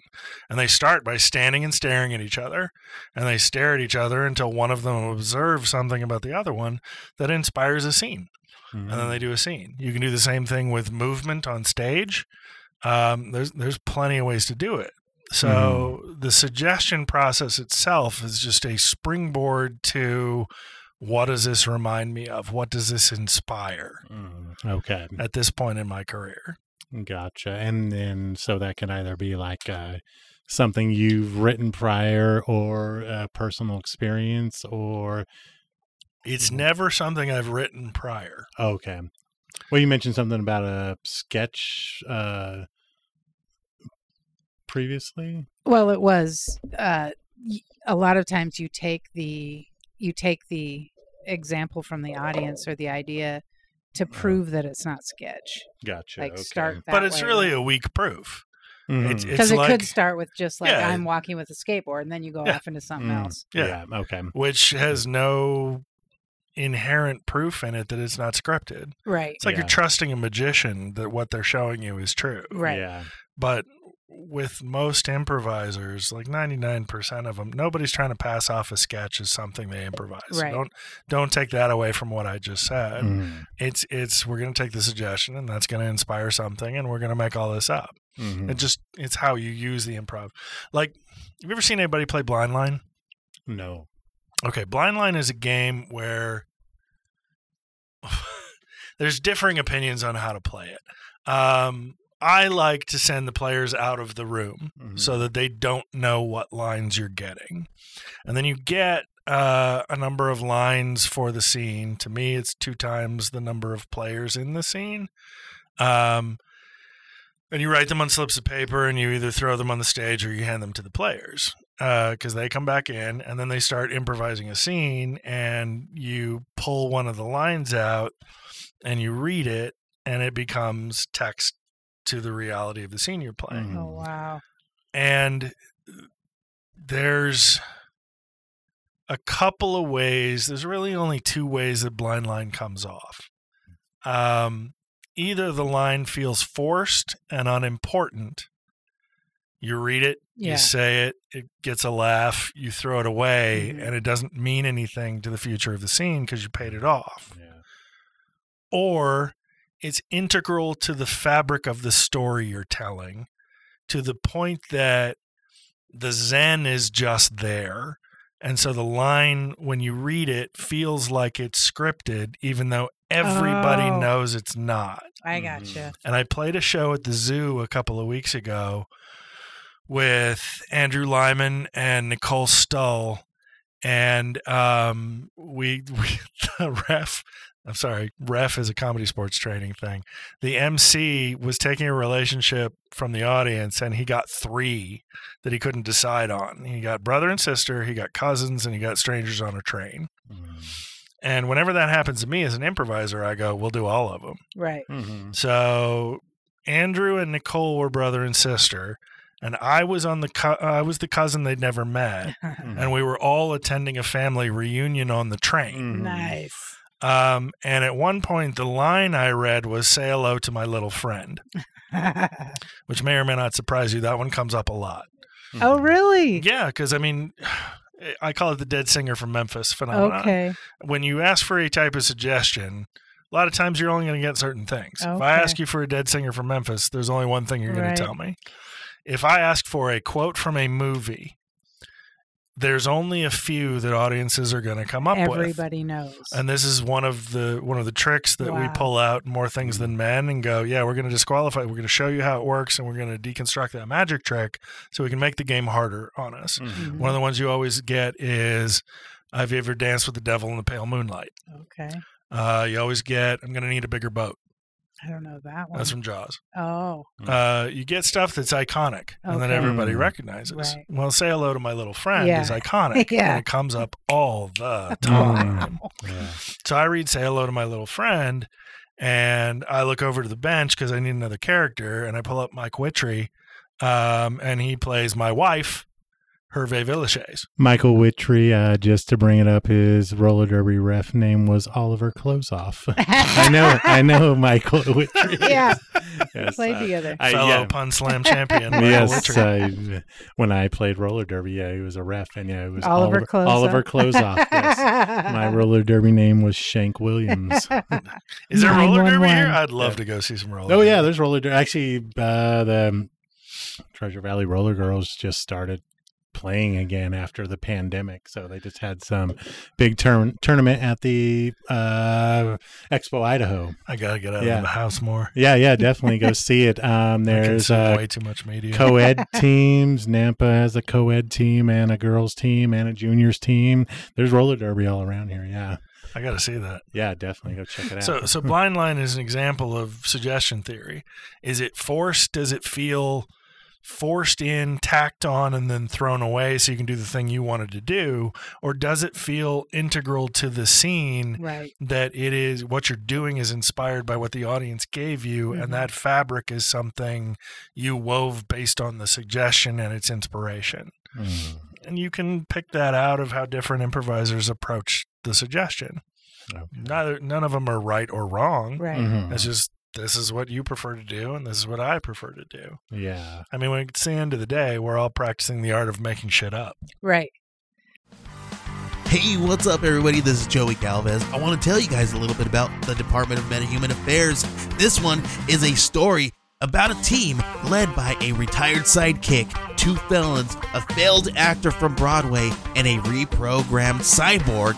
And they start by standing and staring at each other. And they stare at each other until one of them observes something about the other one that inspires a scene. And then they do a scene. You can do the same thing with movement on stage. Um, there's there's plenty of ways to do it. So the suggestion process itself is just a springboard to what does this remind me of? What does this inspire Mm. Okay. at this point in my career? Gotcha. And then so that can either be like uh, something you've written prior or a personal experience or It's Mhm. never something I've written prior. okay. Well, you mentioned something about a sketch uh, previously. Well, it was uh, y- a lot of times you take the you take the example from the audience or the idea to prove that it's not sketch. Gotcha. Like okay. start that but it's way. really a weak proof. Mhm. It's, it's because it like, could start with just like Yeah. I'm walking with a skateboard, and then you go Yeah. off into something Mm. else. yeah. yeah. Okay. which has no inherent proof in it that it's not scripted. Right. It's like Yeah. you're trusting a magician that what they're showing you is true. Right. Yeah. But with most improvisers, like 99% of them, nobody's trying to pass off a sketch as something they improvise. So Don't don't take that away from what I just said. Mhm. It's it's we're going to take the suggestion and that's going to inspire something and we're going to make all this up. Mhm. It just it's how you use the improv. Like have you ever seen anybody play blind line? No. Okay, blind line is a game where there's differing opinions on how to play it. Um, I like to send the players out of the room Mhm. so that they don't know what lines you're getting, and then you get uh, a number of lines for the scene. To me, it's two times the number of players in the scene. Um, and you write them on slips of paper, and you either throw them on the stage or you hand them to the players because they come back in and then they start improvising a scene and you pull one of the lines out and you read it and it becomes text to the reality of the scene you're playing Mhm. Oh wow. and there's a couple of ways there's really only two ways that blind line comes off um, either the line feels forced and unimportant you read it Yeah. you say it it gets a laugh you throw it away Mhm. and it doesn't mean anything to the future of the scene because you paid it off Yeah. or it's integral to the fabric of the story you're telling to the point that the zen is just there and so the line when you read it feels like it's scripted even though everybody Oh. knows it's not I Mhm. gotcha. and I played a show at the zoo a couple of weeks ago with Andrew Lyman and Nicole Stull. And um, we, we, the ref, I'm sorry, ref is a comedy sports training thing. The MC was taking a relationship from the audience and he got three that he couldn't decide on. He got brother and sister, he got cousins, and he got strangers on a train. Mhm. And whenever that happens to me as an improviser, I go, we'll do all of them. Right. Mhm. So Andrew and Nicole were brother and sister, and I was on the co- I was the cousin they'd never met, Mhm. and we were all attending a family reunion on the train. Mhm. nice. Um, and at one point, the line I read was "Say hello to my little friend," which may or may not surprise you. That one comes up a lot. oh really? Yeah, because I mean. I call it the dead singer from Memphis phenomenon. Okay. When you ask for a type of suggestion, a lot of times you're only going to get certain things. If I ask you for a dead singer from Memphis, there's only one thing you're going Right. to tell me. If I ask for a quote from a movie, there's only a few that audiences are going to come up with. Everybody knows. And this is one of the one of the tricks that we pull out more things than men and go, yeah, we're going to disqualify. We're going to show you how it works, and we're going to deconstruct that magic trick so we can make the game harder on us. Mhm. Mhm. One of the ones you always get is, "Have you ever danced with the devil in the pale moonlight?" okay. Uh, you always get, I'm going to need a bigger boat. I don't know that one. That's from Jaws. oh, Uh, you get stuff that's iconic, and then Okay. everybody Mm. recognizes. Right. Well, say hello to my little friend Yeah. is iconic, Yeah. and it comes up all the Mm. time. Yeah. So I read "Say Hello to My Little Friend," and I look over to the bench because I need another character, and I pull up Mike Witry, um, and he plays my wife, Hervé Villechaize. Michael Whittree, uh, just to bring it up, his roller derby ref name was Oliver Closeoff. I know, I know Michael Whittree. yeah, Yes, played uh, together. I- fellow yeah. pun slam champion. Yes, I, when I played roller derby, yeah, he was a ref, and yeah, it was Oliver Closeoff. Oliver Closeoff. yes. My roller derby name was Shank Williams. Is there roller derby here? I'd love Yeah. to go see some roller. Oh yeah, there's roller derby. Actually, uh, the Treasure Valley Roller Girls just started playing again after the pandemic, so they just had some big turn tournament at the uh, Expo Idaho. I gotta get out Yeah. of the house more. Yeah, yeah, definitely go see it. Um, there's uh, way too much media. co-ed teams. Nampa has a co-ed team and a girls team and a juniors team. There's roller derby all around here. Yeah, I gotta see that. yeah, definitely go check it out. So, so blind line is an example of suggestion theory. Is it forced? Does it feel forced in, tacked on, and then thrown away so you can do the thing you wanted to do, or does it feel integral to the scene? right. That it is what you're doing is inspired by what the audience gave you, Mhm. and that fabric is something you wove based on the suggestion and its inspiration. Mm. And you can pick that out of how different improvisers approach the suggestion. Okay. Neither, none of them are right or wrong. Right. Mhm. It's just this is what you prefer to do, and this is what I prefer to do. Yeah. I mean, when it's the end of the day, we're all practicing the art of making shit up. Right. Hey, what's up, everybody? This is Joey Galvez. I want to tell you guys a little bit about the Department of Metahuman Affairs. This one is a story about a team led by a retired sidekick, two felons, a failed actor from Broadway, and a reprogrammed cyborg.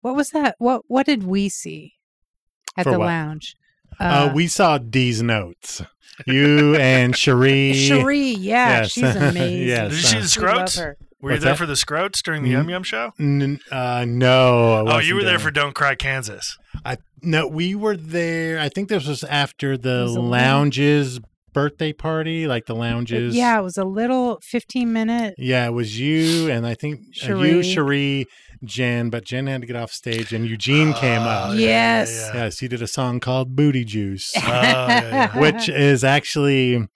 What was that? What What did we see at For the what? lounge? Uh, we saw D's notes. You and Cherie. Cherie, yeah, Yes. she's amazing. Yes. Did you see the We love Scroats? her. Were you there that? for the Scroats during the Mm. Yum Yum show? N- uh, no. I Oh, wasn't you were there for Don't Cry, Kansas. I no, we were there. I think this was after the was a little- lounges birthday party, like the lounges. Yeah, it was a little 15 minute. Yeah, it was you and I think uh, Cherie. you, Cherie, Jen, but Jen had to get off stage and Eugene came Oh, up. Yes. yeah, yeah. Yes, he did a song called Booty Juice. Oh, yeah, yeah. which is actually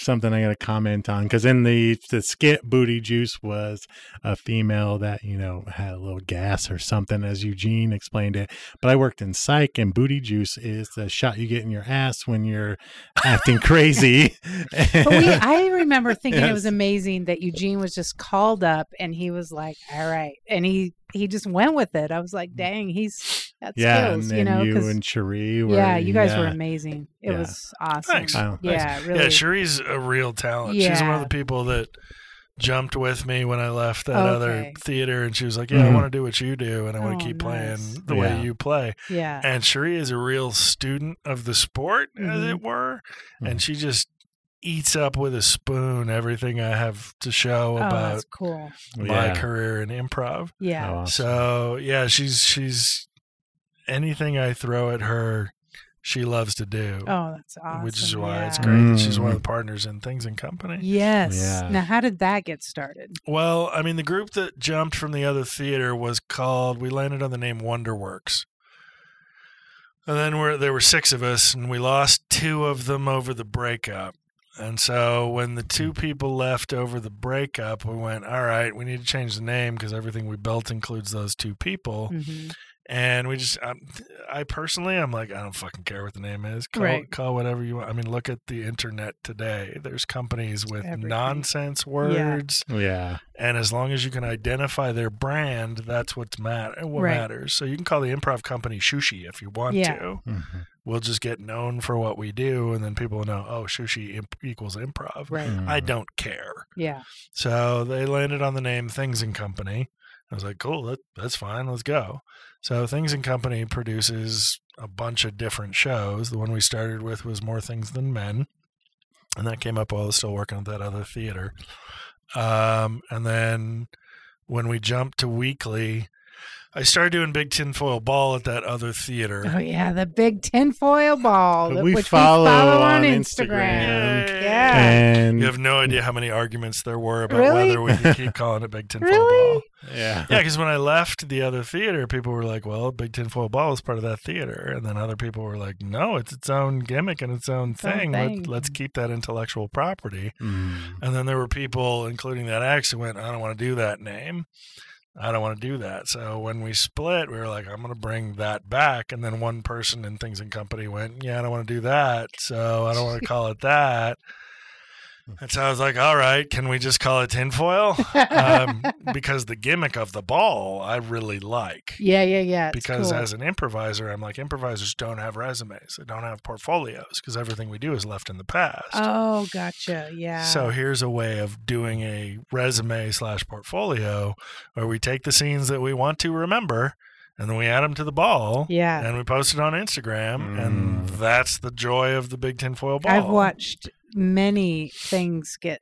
something I got to comment on because in the the skit, Booty Juice was a female that you know had a little gas or something, as Eugene explained it. But I worked in psych, and Booty Juice is the shot you get in your ass when you're acting crazy. But we, I remember thinking it was amazing that Eugene was just called up and he was like, "All right," and he he just went with it. I was like, "Dang, he's got yeah, skills," and you then know? you 'cause- and Cherie were. yeah, you guys were amazing. It Yeah. was awesome. Thanks. Oh, Yeah, really. Yeah, Cherie's a real talent. She's one of the people that jumped with me when I left that other theater, and she was like, "Yeah, I Mhm. want to do what you do, and I want Oh, to keep nice. playing the Yeah. way you play." yeah. And Cherie is a real student of the sport, as Mhm. it were, Mhm. and she just eats up with a spoon everything I have to show oh, about that's cool. my Yeah. career in improv. Yeah. Oh, awesome. So yeah, she's she's anything I throw at her, she loves to do. Oh, that's awesome. Which is why it's great that she's one of Mm. the partners in Things and Company. Yes. Yeah. Now, how did that get started? Well, I mean, the group that jumped from the other theater was called. We landed on the name Wonderworks, and then we're, there were six of us, and we lost two of them over the breakup. And so when the two people left over the breakup, we went, "All right, we need to change the name because everything we built includes those two people." hmm And we just, um, I personally, I'm like, I don't fucking care what the name is. Call, Right. call whatever you want. I mean, look at the internet today. There's companies with Everything. nonsense words, Yeah. and as long as you can identify their brand, that's what's matter. What Right. matters. So you can call the improv company Shushi if you want Yeah. to. Mhm. We'll just get known for what we do, and then people will know, oh, Shushi imp- equals improv. Right. I Mhm. don't care. Yeah. So they landed on the name Things and Company. I was like, cool, that, that's fine. Let's go. So Things and Company produces a bunch of different shows. The one we started with was More Things Than Men. And that came up while I was still working at that other theater. Um, and then when we jumped to weekly, I started doing Big Tinfoil Ball at that other theater. Oh yeah, the big tinfoil ball that we which follow we follow on on Instagram. Instagram. Yeah. And You have no idea how many arguments there were about Really? whether we could keep calling it Big Tinfoil Really? Ball. yeah. Yeah, because when I left the other theater, people were like, "Well, Big Tinfoil Ball is part of that theater," and then other people were like, "No, it's its own gimmick and its own Its thing. thing. Let, let's keep that intellectual property." Mm. And then there were people, including that ex, who went, "I don't want to do that name. I don't want to do that." So when we split, we were like, "I'm going to bring that back." And then one person in Things and Company went, "Yeah, I don't want to do that. So I don't want to call it that." And so I was like, all right, can we just call it tinfoil? um, because the gimmick of the ball I really like. yeah, yeah, yeah. Because cool. as an improviser, I'm like, improvisers don't have resumes, they don't have portfolios because everything we do is left in the past. Oh, gotcha. Yeah. So here's a way of doing a resume slash portfolio where we take the scenes that we want to remember and then we add them to the ball yeah. and we post it on Instagram. And Mm. that's the joy of the big tinfoil ball. I've watched many things get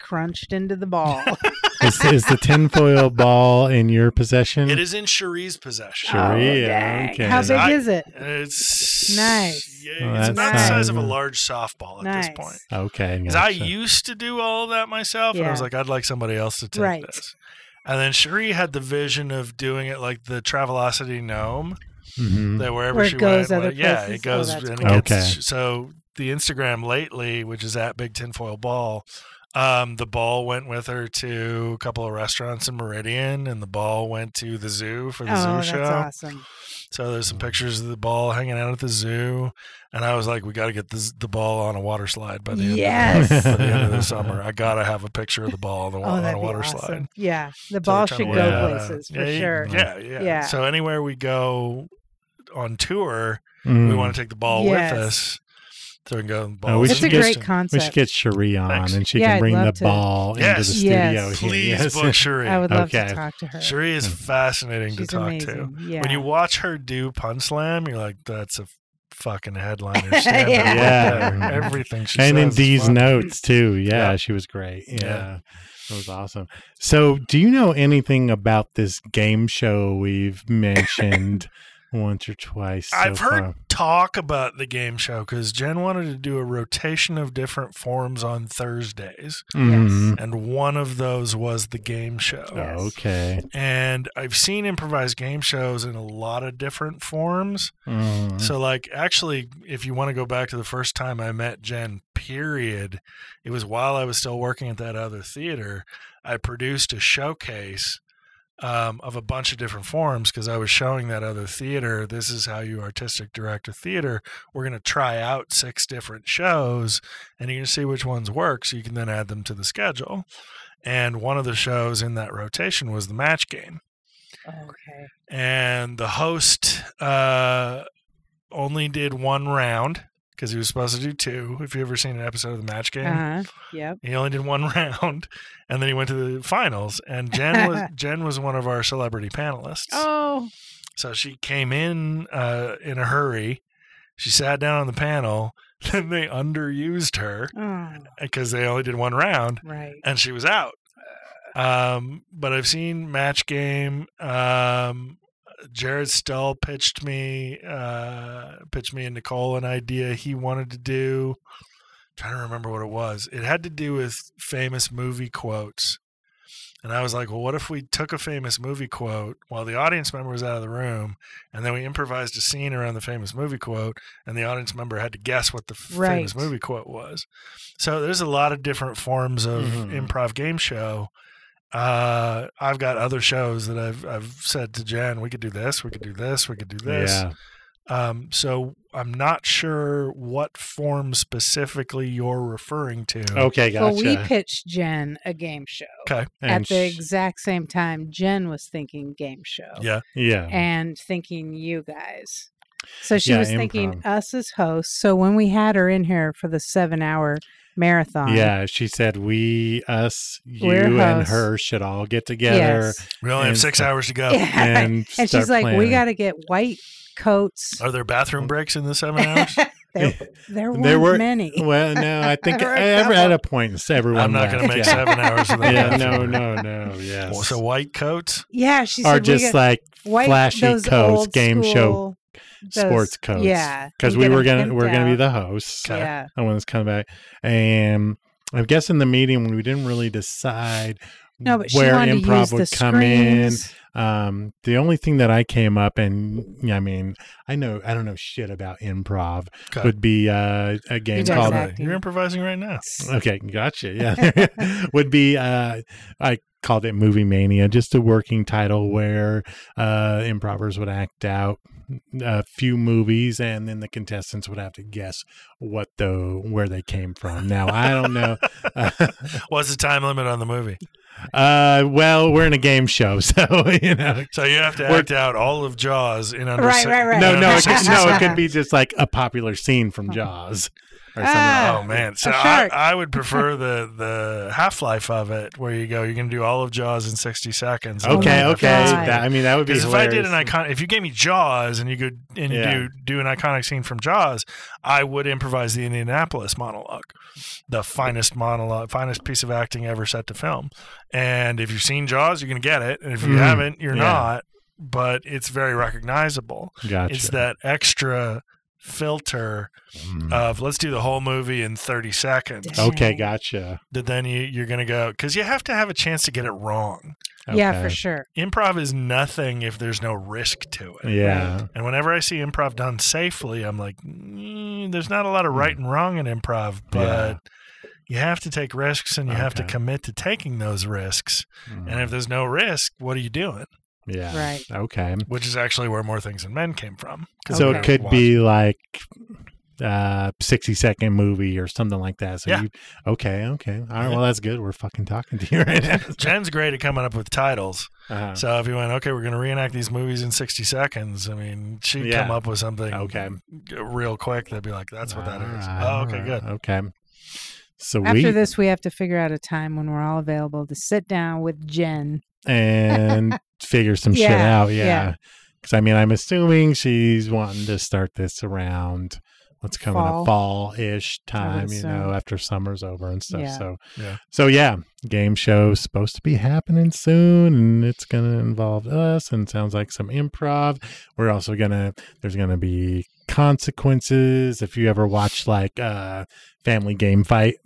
crunched into the ball. is, is the tinfoil ball in your possession? It is in Cherie's possession. Sure. Sharia, Oh, okay. How big I- is it? It's Nice. Yeah, Oh, it's about the size of a large softball at Nice. this point. Okay. 'Cause I gotcha. used to do all of that myself, and I was like, I'd like somebody else to take Right. this. And then Cherie had the vision of doing it like the Travelocity gnome, Mhm. that wherever Where it she goes went, other yeah, it goes Oh, that's and cool. gets Okay. so the Instagram lately, which is at Big Tinfoil Ball. Um, the ball went with her to a couple of restaurants in Meridian, and the ball went to the zoo for the Oh, zoo that's show. awesome. So there's some pictures of the ball hanging out at the zoo, and I was like, we got to get this, the ball on a water slide by the end. Yes. Of the, by the end of the summer, I gotta have a picture of the ball on, the, Oh, on a water awesome. slide. Yeah, the So ball we're trying to should work go that places for Yeah, sure. Yeah, yeah, Yeah. So anywhere we go on tour, Mm. we want to take the ball Yes. with us, so we can go. Oh, we balls It's a should get- great Houston. We should get Cherie on, Thanks. and she Yeah, can I'd bring the to. ball Yes. into the studio. Yes. here. Please Yes. book Cherie. I would love Okay. to talk to her. Cherie is fascinating She's to talk to. Yeah. When you watch her do Pun Slam, you're like, that's a fucking headliner stand Yeah. Yeah. Mm-hmm. Everything she and says in these notes too. Yeah, Yeah. she was great. Yeah. Yeah. That was awesome. So, do you know anything about this game show we've mentioned once or twice? so I've heard far? talk about the game show because Jen wanted to do a rotation of different forms on Thursdays, Mhm. and one of those was the game show. Yes. Okay. And I've seen improvised game shows in a lot of different forms. Mhm. So, like, actually, if you want to go back to the first time I met Jen, period, it was while I was still working at that other theater. I produced a showcase um, of a bunch of different forms because I was showing that other theater, this is how you artistic direct a theater. We're going to try out six different shows and you're going to see which ones work so you can then add them to the schedule. And one of the shows in that rotation was the match game Okay. and the host uh, only did one round because he was supposed to do two. If you ever seen an episode of the match game, Uh huh. Yep. he only did one round, and then he went to the finals. And Jen was Jen was one of our celebrity panelists. Oh. So she came in uh, in a hurry. She sat down on the panel. Then they underused her Oh. because they only did one round Right. and she was out. Um, but I've seen match game. Um, Jared Stell pitched me, uh, pitched me and Nicole an idea he wanted to do. trying to remember what it was. It had to do with famous movie quotes. And I was like, well, what if we took a famous movie quote while the audience member was out of the room, and then we improvised a scene around the famous movie quote, and the audience member had to guess what the f- famous movie quote was. So there's a lot of different forms of Mhm. improv game show. Uh, I've got other shows that I've I've said to Jen, we could do this, we could do this, we could do this. Yeah. Um, so I'm not sure what form specifically you're referring to. Okay, gotcha. Well, we pitched Jen a game show. Okay. And At the exact same time, Jen was thinking game show. Yeah. yeah. and thinking you guys. So she Yeah, was thinking us as hosts. So when we had her in here for the seven hour marathon, Yeah, she said we, us, you, and her should all get together. yes. We only have six hours to go. Yeah. And and start she's like, we got to get white coats. Are there bathroom breaks in the seven hours? there, there weren't There were many. Well, no, I think There ever at a point everyone. I'm not going to make yeah. seven hours Of without Yeah, no, no, no. Yes. Well, So white coats. yeah, she or said we just like white, flashy coats, old game show school- those- sports coats. Yeah, because we were gonna we're gonna be the hosts. Okay. Yeah, And when it's come back, and I guess in the meeting we didn't really decide no, but she where wanted improv would the come in. Um, the only thing that I came up and yeah, I mean, I know I don't know shit about improv. Okay. Would be uh, a game does called that. acting. You're improvising right now. Okay, gotcha. Yeah, would be uh, I called it Movie Mania, just a working title where uh, improvers would act out a few movies, and then the contestants would have to guess what the where they came from. Now I don't know. What's the time limit on the movie? uh, well, we're in a game show, so you know. So you have to We're- act out all of Jaws in under Right, si- right, right. No, no, it could, no, it could be just like a popular scene from Jaws or something. Ah. Oh man! So A I, shark. I would prefer the the half life of it, where you go, you can do all of Jaws in sixty seconds. okay, Oh okay. God. That, I mean, that would be Because if I did an icon, if you gave me Jaws and you could and you Yeah. do do an iconic scene from Jaws, I would improvise the Indianapolis monologue, the finest monologue, finest piece of acting ever set to film. And if you've seen Jaws, you're gonna get it, and if you Mhm. haven't, you're Yeah. not. But it's very recognizable. Gotcha. It's that extra filter Mm. of let's do the whole movie in 30 seconds. okay, gotcha. That then you, you're going to go because you have to have a chance to get it wrong. Yeah, for sure. Improv is nothing if there's no risk to it. Yeah. And whenever I see improv done safely, I'm like, mm, there's not a lot of right and wrong in improv, but Hmm. Yeah. you have to take risks and you have to commit to taking those risks. Mm. And if there's no risk, what are you doing? Yeah. Right. Okay. Which is actually where more things and men came from. So we it could be like uh 60 second movie or something like that. So Yeah. you okay, okay. All right, well that's good. We're fucking talking to you right now. Jen's great at coming up with titles. Uh-huh. So if you went, okay, we're going to reenact these movies in 60 seconds, I mean, she'd Yeah. come up with something Okay. real quick. They'd be like, that's what that is. All right, Oh, okay, all good. Okay. So After we this, we have to figure out a time when we're all available to sit down with Jen. And figure some shit out. Yeah. yeah. Because I mean, I'm assuming she's wanting to start this around what's coming Fall. up fall ish time, you so. know, after summer's over and stuff. Yeah. So, Yeah. so yeah, game show supposed to be happening soon and it's going to involve us and sounds like some improv. We're also going to, there's going to be consequences. If you ever watch like uh Family Game Fight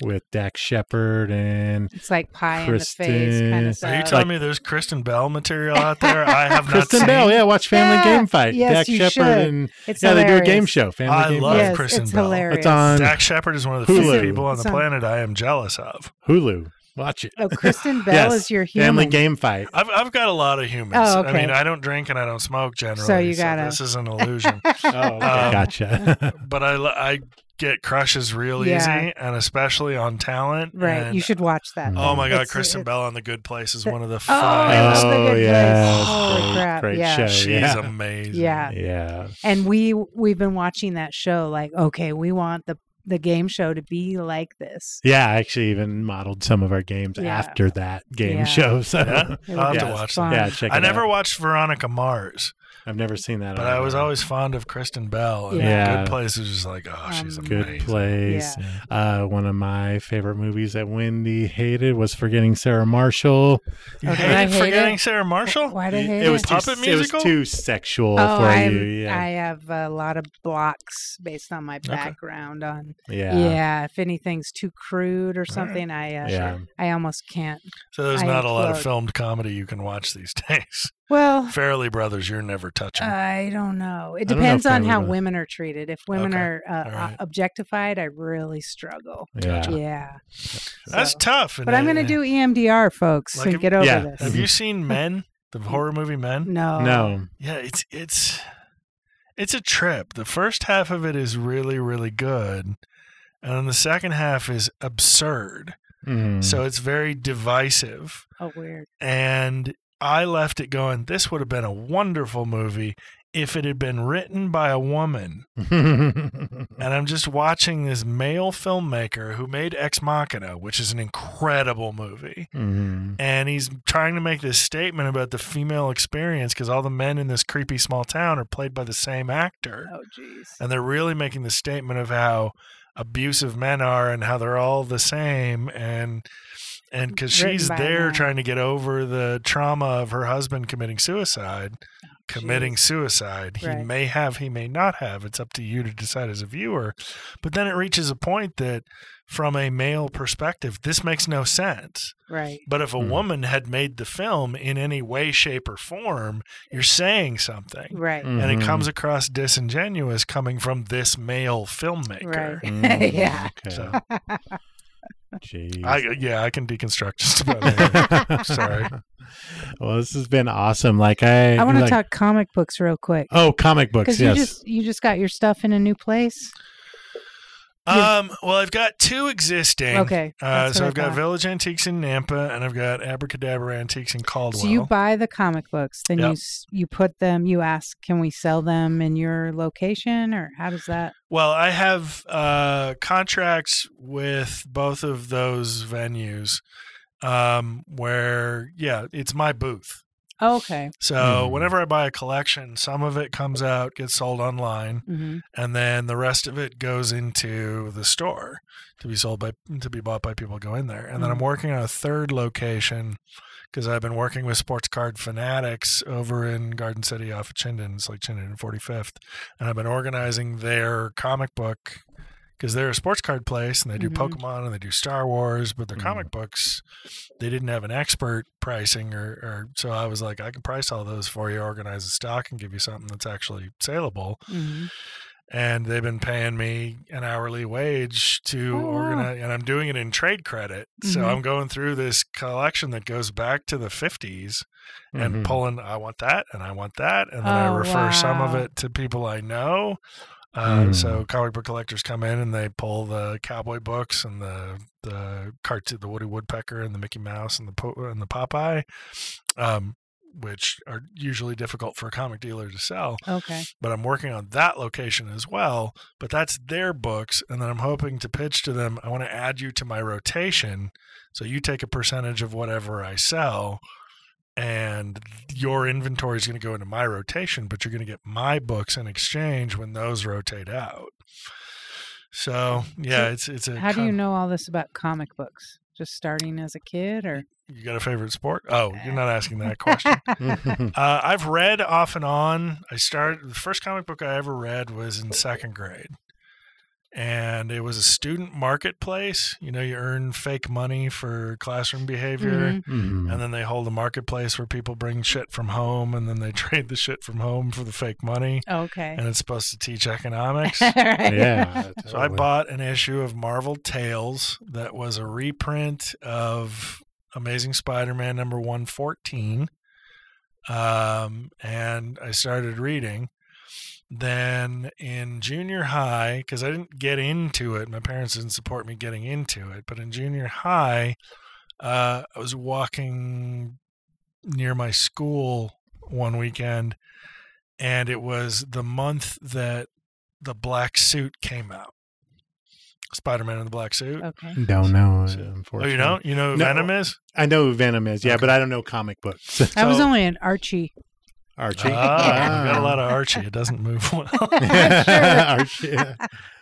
with Dax Shepard and It's like pie in the face kind Kristen- of Are you stuff. telling me there's Kristen Bell material out there? I have not Kristen seen. Bell, yeah, watch Family Yeah, Game Fight. yes, Dax you Shepard should. and it's yeah, they do a game show. Family I Game love Yes, Kristen it's Bell. hilarious. It's on Dax Shepard is one of the few people on It's the on- planet I am jealous of. Hulu. Watch it. Oh, Kristen Bell Yes, is your human. Family Game Fight. I've, I've got a lot of humans. Oh, okay. I mean. I don't drink and I don't smoke generally. So you gotta- this is an illusion. Oh, okay, Um, gotcha. but I, I get crushes real Yeah. easy, and especially on talent. Right. and- You should watch that. Mm. Oh my God, It's- Kristen it- Bell on The Good Place is The- one of the Oh, I finest. love The Good oh, Place. Holy great, crap, great yeah. show. She's yeah. amazing. Yeah. yeah. And we we've been watching that show. Like, okay, we want the the game show to be like this. Yeah, I actually even modeled some of our games Yeah. after that game Yeah. show. So Yeah? I'll have was to watch fun. that. yeah, check it I never out. watched Veronica Mars, I've never seen that. but on I was always fond of Kristen Bell. And Yeah. Good Place is just like, oh, she's Um, amazing. Good place. Yeah. Uh, one of my favorite movies that Wendy hated was Forgetting Sarah Marshall. You Oh, did hated I hate Forgetting it? Sarah Marshall? Why did I hate It was too, Puppet it was musical? too sexual Oh, for I'm- you. Yeah, I have a lot of blocks based on my background on. yeah, Yeah. if anything's too crude or something, I uh, Yeah. I almost can't. So there's I not a lot of implode. filmed comedy you can watch these days. Well, Farrelly Brothers, you're never touching. I don't know. It I don't know depends if I on how would, uh, women are treated. If women Okay. are uh, All right. objectified, I really struggle. Yeah. Yeah. That's So- tough. and But I'm going to do EMDR, folks, Like and if- get over Yeah. this. Have you seen Men, the horror movie Men? No. No. Yeah, it's it's it's a trip. The first half of it is really really good, and then the second half is absurd. Mm. So it's very divisive. Oh, weird. And I left it going. This would have been a wonderful movie if it had been written by a woman. And I'm just watching this male filmmaker who made Ex Machina, which is an incredible movie. Mhm. and he's trying to make this statement about the female experience because all the men in this creepy small town are played by the same actor Oh, jeez. and they're really making the statement of how abusive men are and how they're all the same and and because she's there man. trying to get over the trauma of her husband committing suicide committing jeez. suicide he Right. may have he may not have it's up to you to decide as a viewer but then it reaches a point that from a male perspective this makes no sense Right. but if a Hmm. woman had made the film in any way, shape, or form, you're saying something. Right. And Mhm. it comes across disingenuous coming from this male filmmaker. Right. Mm, yeah. Okay. So Jeez. I yeah, I can deconstruct just about anything. Sorry. Well, this has been awesome. Like I, I want to like- talk comic books real quick. Oh, comic books. Yes. you just you just got your stuff in a new place. Um, well, I've got two existing. Okay, Uh, so I've got. Village Antiques in Nampa, and I've got Abracadabra Antiques in Caldwell. So you buy the comic books, then you Yep. s- you put them. You ask, can we sell them in your location, or how does that? Well, I have uh, contracts with both of those venues um, where, yeah, it's my booth. Oh, okay. So Hmm. whenever I buy a collection, some of it comes out, gets sold online, hmm and then the rest of it goes into the store to be sold by to be bought by people who go in there. And then I'm Mhm. working on a third location because I've been working with Sports Card Fanatics over in Garden City off of Chinden. It's like Chinden and 45th, and I've been organizing their comic book because they're a sports card place and they do Mhm. Pokemon and they do Star Wars, but their Mhm. comic books they didn't have an expert pricing or, or so I was like I can price all those for you, organize the stock, and give you something that's actually saleable hmm and they've been paying me an hourly wage to Oh, wow. organize and i'm doing it in trade credit so Mhm. i'm going through this collection that goes back to the 50s and Mhm. pulling i want that and i want that and then i Oh, refer some of it to people i know uh, Mm. So comic book collectors come in and they pull the cowboy books and the the cartoon, the Woody Woodpecker and the Mickey Mouse and the po- and the Popeye, um, which are usually difficult for a comic dealer to sell Okay. but I'm working on that location as well. But that's their books, and then I'm hoping to pitch to them. I want to add you to my rotation, so you take a percentage of whatever I sell, and your inventory is going to go into my rotation, but you're going to get my books in exchange when those rotate out. So yeah, So it's it's a. How do you know all this about comic books? Just starting as a kid, or You got a favorite sport? Oh, you're not asking that question. Uh, I've read off and on. I started the first comic book I ever read was in second grade, and it was a student marketplace. You know, you earn fake money for classroom behavior, Mhm. Mhm. and then they hold a marketplace where people bring shit from home, and then they trade the shit from home for the fake money, okay. and it's supposed to teach economics. Right. yeah. So I bought an issue of Marvel Tales that was a reprint of Amazing Spider-Man number 114. Um, and I started reading. Then in junior high, because I didn't get into it, my parents didn't support me getting into it. But in junior high, uh, I was walking near my school one weekend, and it was the month that the black suit came out. Spider Man in the black suit. Okay. Don't know. So- Oh, you don't? You know who No. Venom is? I know who Venom is. Yeah, Okay. but I don't know comic books. I was only an Archie. Archie. Ah, you got a lot of Archie. It doesn't move well. Archie.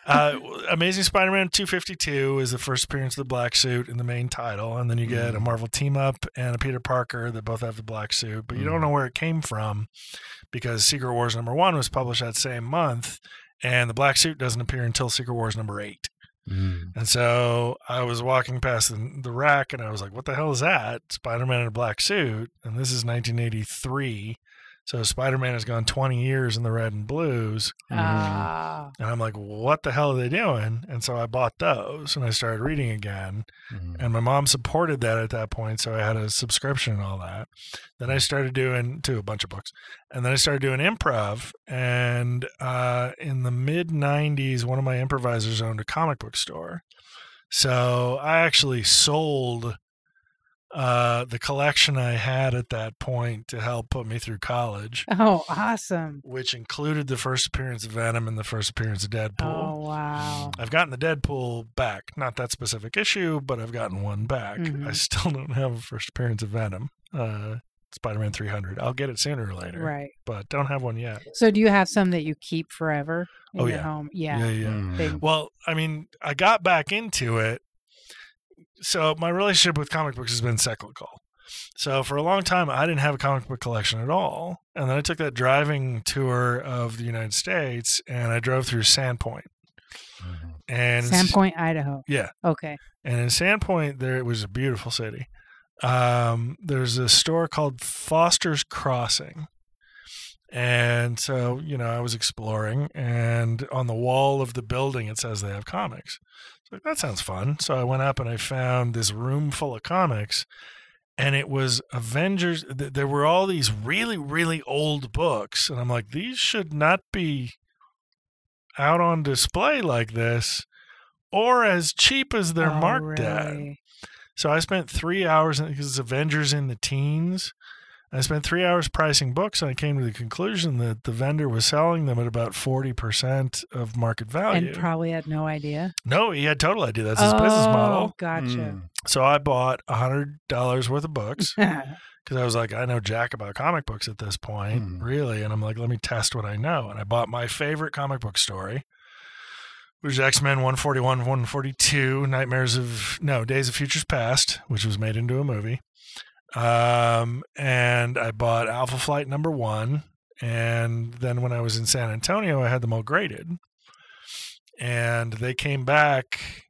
uh, Amazing Spider Man 252 is the first appearance of the black suit in the main title. And then you get a Mm. Marvel team up and a Peter Parker that both have the black suit. But you don't Mm. know where it came from because Secret Wars number one was published that same month. And the black suit doesn't appear until Secret Wars number eight. Mm. And so I was walking past the, the rack and I was like, what the hell is that? Spider Man in a black suit. And this is 1983. So Spider Man has gone 20 years in the red and blues. Ah. And I'm like, what the hell are they doing? And so I bought those and I started reading again. Mm. And my mom supported that at that point. So I had a subscription and all that. Then I started doing, to a bunch of books. And then I started doing improv. And uh, in the mid 90s, one of my improvisers owned a comic book store. So I actually sold uh, the collection I had at that point to help put me through college, Oh, awesome. which included the first appearance of Venom and the first appearance of Deadpool. Oh, wow. I've gotten the Deadpool back. Not that specific issue, but I've gotten one back. Mhm. I still don't have a first appearance of Venom. Uh, Spider-Man 300. I'll get it sooner or later, Right. but don't have one yet. So, do you have some that you keep forever in Oh, your yeah. home? Yeah. yeah. yeah. Mm. They- Well, I mean, I got back into it. So my relationship with comic books has been cyclical. So for a long time, I didn't have a comic book collection at all. And then I took that driving tour of the United States and I drove through Sandpoint. Mhm. And Sandpoint, Idaho. Yeah. Okay. And in Sandpoint, there it was a beautiful city. Um, there's a store called Foster's Crossing. And so, you know, I was exploring, and on the wall of the building, it says they have comics. Like, that sounds fun. So I went up and I found this room full of comics, and it was Avengers. th- There were all these really, really old books, and I'm like, these should not be out on display like this, or as cheap as they're Oh, marked at. So I spent three hours because it's Avengers in the teens. I spent three hours pricing books, and I came to the conclusion that the vendor was selling them at about forty percent of market value. And probably had no idea. no, he had total idea. That's his business Oh, model. Gotcha. Mm. So I bought a hundred dollars worth of books because I was like, I know jack about comic books at this point, Hmm. really. And I'm like, let me test what I know. And I bought my favorite comic book story, which is X Men 141, 142, Nightmares of, no, Days of Futures Past, which was made into a movie. Um, and I bought Alpha Flight number one. And then when I was in San Antonio, I had them all graded. And they came back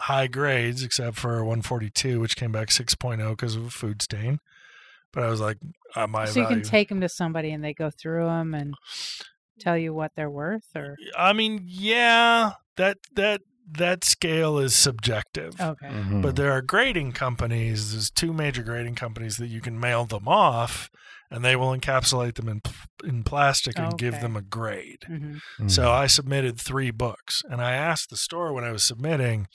high grades, except for 142, which came back 6.0 because of a food stain. But I was like, uh, my so you can take them to somebody and they go through them and tell you what they're worth, or I mean, yeah, that that that scale is subjective. okay, Mhm. But there are grading companies. There's two major grading companies that you can mail them off, and they will encapsulate them in in plastic and give them a grade. hmm Mhm. So I submitted three books, and I asked the store when I was submitting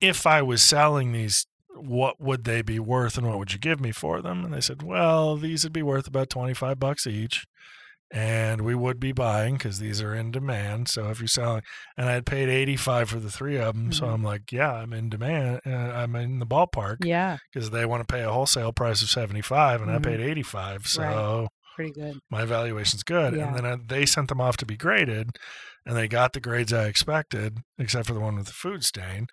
if I was selling these, what would they be worth, and what would you give me for them? And they said, well, these would be worth about twenty five bucks each, and we would be buying because these are in demand. So if you're selling, and I had paid eighty five for the three of them, so Mhm. I'm like, yeah, I'm in demand. Uh, I'm in the ballpark yeah, because they want to pay a wholesale price of seventy five, and Mhm. I paid eighty five. So pretty good. my evaluation's good. Yeah. And then I, they sent them off to be graded, and they got the grades I expected, except for the one with the food stain.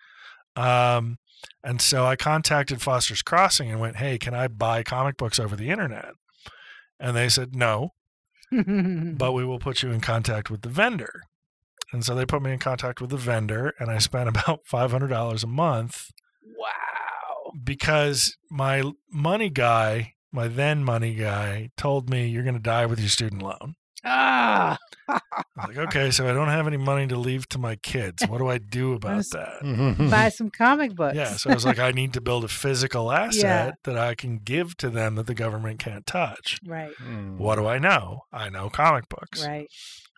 Um, and so I contacted Foster's Crossing and went, "Hey, can I buy comic books over the internet?" And they said, "No, but we will put you in contact with the vendor." And so they put me in contact with the vendor, and I spent about five hundred dollars a month wow. because my money guy, my then money guy, told me you're going to die with your student loan. Ah, like, okay, so I don't have any money to leave to my kids. What do I do about Honest- that? Buy some comic books. Yeah, so I was like, I need to build a physical asset Yeah. that I can give to them that the government can't touch. right, Mm. What do I know? I know comic books. right.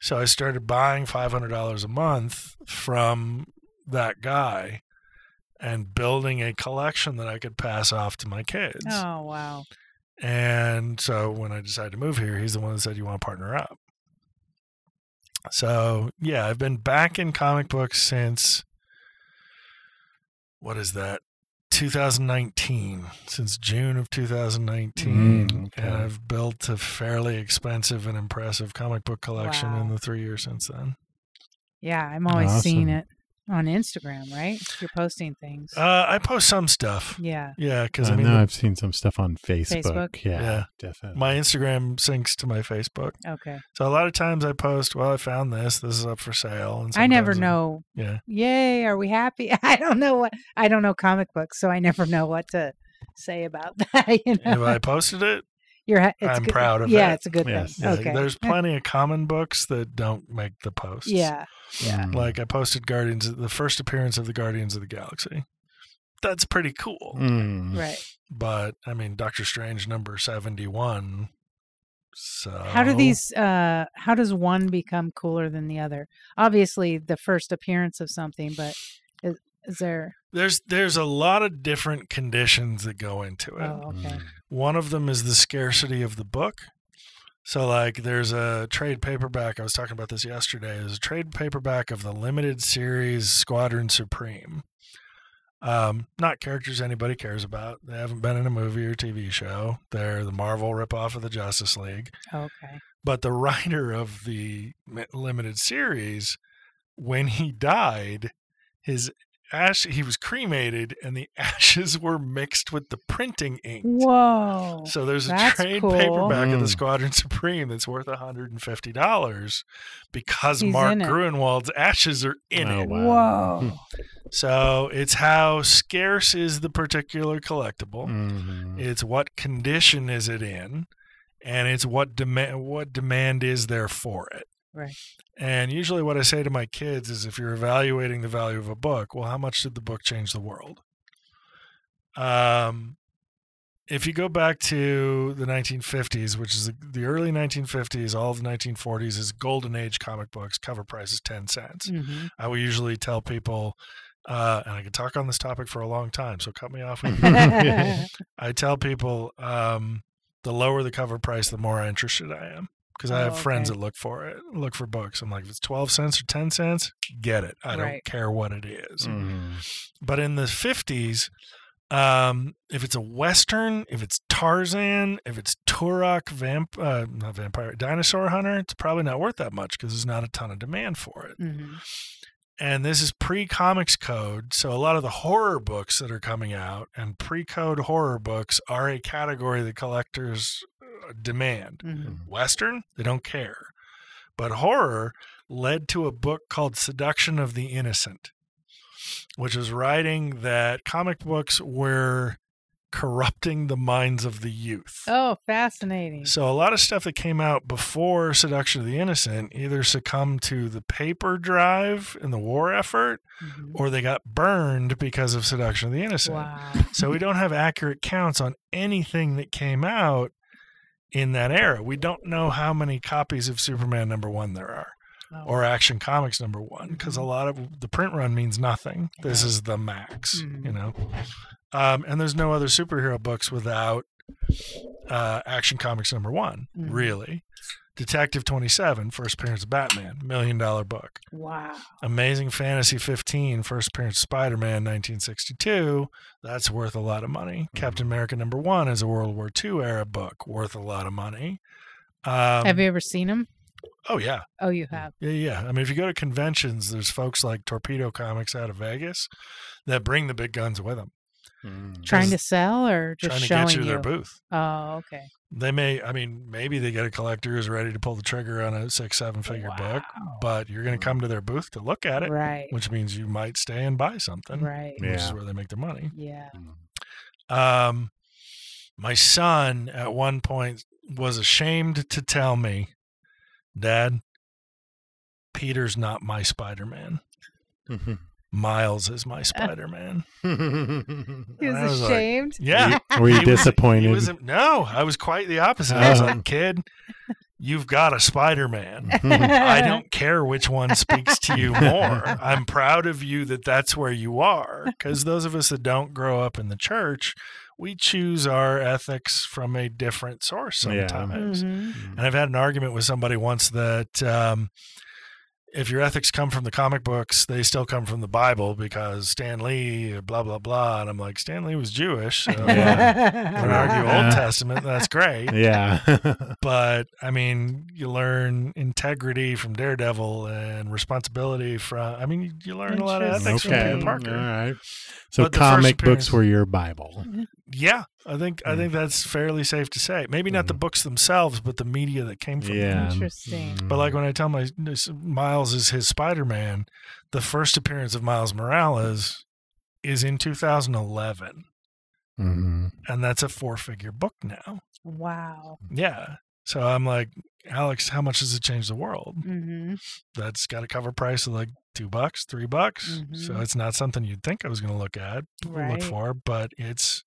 So I started buying $500 a month from that guy and building a collection that I could pass off to my kids. Oh wow. And so when I decided to move here, he's the one that said, You want to partner up? So yeah, I've been back in comic books since what is that? 2019, since June of 2019. Mm, okay. And I've built a fairly expensive and impressive comic book collection in the three years since then. Yeah, I'm always seeing it. On Instagram, right? You're posting things. Uh, I post some stuff. yeah. Yeah, because I I mean, know the- I've seen some stuff on Facebook. Facebook? Yeah, Yeah. definitely. my Instagram syncs to my Facebook. Okay. So a lot of times I post, well, I found this. This is up for sale. And I never sometimes I- know. Yeah. Yay! Are we happy? I don't know what. I don't know comic books, so I never know what to say about that. You If know, I posted it, you're. ha- It's I'm good- proud of Yeah, it. it's a good Yes. thing. yeah, okay. there's plenty of common books that don't make the post. Yeah. Yeah. Mm. Like I posted Guardians, the first appearance of the Guardians of the Galaxy. That's pretty cool. Mm. Right. But I mean, Doctor Strange number 71. So How do these? uh How does one become cooler than the other? Obviously, the first appearance of something, but is, is there? There's there's a lot of different conditions that go into it. Oh, okay. Mm. One of them is the scarcity of the book. So, like, there's a trade paperback. I was talking about this yesterday. There's a trade paperback of the limited series Squadron Supreme. Um, not characters anybody cares about. They haven't been in a movie or TV show. They're the Marvel ripoff of the Justice League. Okay. But the writer of the limited series, when he died, his ash he was cremated, and the ashes were mixed with the printing ink. Whoa. So there's a trade cool. paperback of the Mm. Squadron Supreme that's worth $150 because He's Mark in. Gruenwald's ashes are in Oh, it. wow. Whoa. So it's how scarce is the particular collectible. Mhm. It's what condition is it in, and it's what demand what demand is there for it. Right. And usually, what I say to my kids is, if you're evaluating the value of a book, well, how much did the book change the world? Um, if you go back to the 1950s, which is the, the early 1950s, all of the 1940s is golden age comic books. Cover price is 10 cents. hmm I will usually tell people, uh, and I could talk on this topic for a long time, so cut me off. I tell people um, the lower the cover price, the more interested I am. Because I Oh, have friends okay. that look for it, look for books. I'm like, if it's 12 cents or 10 cents, get it. I don't care what it is. Mhm. But in the 50s, um, if it's a Western, if it's Tarzan, if it's Turok, vamp, uh, not vampire, dinosaur hunter, it's probably not worth that much because there's not a ton of demand for it hmm and this is pre-comics code so a lot of the horror books that are coming out and pre-code horror books are a category that collectors demand hmm western they don't care but horror led to a book called seduction of the innocent which was writing that comic books were corrupting the minds of the youth Oh, fascinating. so a lot of stuff that came out before Seduction of the Innocent either succumbed to the paper drive in the war effort Mhm. or they got burned because of Seduction of the Innocent. Wow. So we don't have accurate counts on anything that came out in that era. We don't know how many copies of Superman number 1 there are Oh. or Action Comics number 1 because a lot of the print run means nothing. This is the max, Mhm. you know. Um, and there's no other superhero books without uh, Action Comics number one, Mhm. really. Detective 27, first appearance of Batman, million dollar book. Wow. Amazing Fantasy 15, first appearance of Spider Man, 1962. That's worth a lot of money. Captain America number one is a World War II era book, worth a lot of money. Um, have you ever seen him? Oh, yeah. Oh, you have. Yeah, yeah. I mean, if you go to conventions, there's folks like Torpedo Comics out of Vegas that bring the big guns with them, Mm. Trying to sell or just trying to showing get you you? their booth. Oh, okay. They may, I mean, maybe they get a collector who's ready to pull the trigger on a six, seven figure book, but you're going to come to their booth to look at it, Right. which means you might stay and buy something, Right. which is where they make their money. Yeah. Um, my son at one point was ashamed to tell me, Dad, Peter's not my Spider Man. Miles is my Spider Man. He And I was was like, ashamed. yeah. Were you He was- disappointed? He was, no, I was quite the opposite. I was Oh. like, kid, you've got a Spider Man. I don't care which one speaks to you more. I'm proud of you that that's where you are. Because those of us that don't grow up in the church, we choose our ethics from a different source Yeah. sometimes. Mhm. And I've had an argument with somebody once that um, if your ethics come from the comic books, they still come from the Bible because Stan Lee, blah blah blah. And I'm like, Stan Lee was Jewish. So Yeah. I would argue Old Testament. That's great. Yeah. But I mean, you learn integrity from Daredevil and responsibility from. I mean, you, you learn a lot of ethics from. Peter Parker. All right. So But comic books were your Bible. Mm-hmm. Yeah, I think I Mm. think that's fairly safe to say. Maybe not the books themselves, but the media that came from them. Interesting. But like when I tell my Miles is his Spider Man, the first appearance of Miles Morales is in 2011, hmm and that's a four figure book now. Wow. Yeah. So I'm like, Alex, how much does it change the world? Mm-hmm. That's got a cover price of like two bucks, three bucks. So Mhm. it's not something you'd think I was going to look at, Right. look for, but it's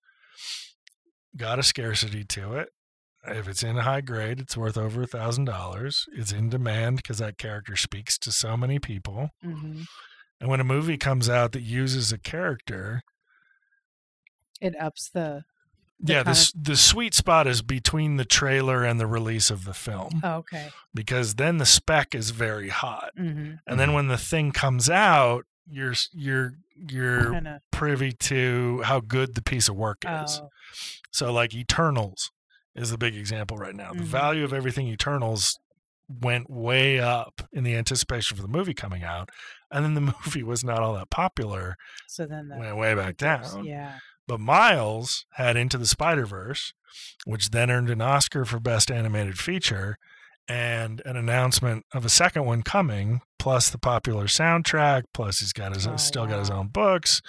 got a scarcity to it. If it's in high grade, it's worth over a thousand dollars. It's in demand because that character speaks to so many people. Mm-hmm. And when a movie comes out that uses a character, It ups the. the yeah, the kind s the sweet spot is between the trailer and the release of the film oh, okay. because then the spec is very hot, Mm-hmm. and then when the thing comes out, you're you're you're Kind of. privy to how good the piece of work is. Oh. So like Eternals is the big example right now. The Mhm. value of everything Eternals went way up in the anticipation for the movie coming out, and then the movie was not all that popular. So then the. Went way back down. Yeah. But Miles had Into the Spider Verse, which then earned an Oscar for Best Animated Feature, and an announcement of a second one coming, plus the popular soundtrack, plus he's got his Oh, still got his own books,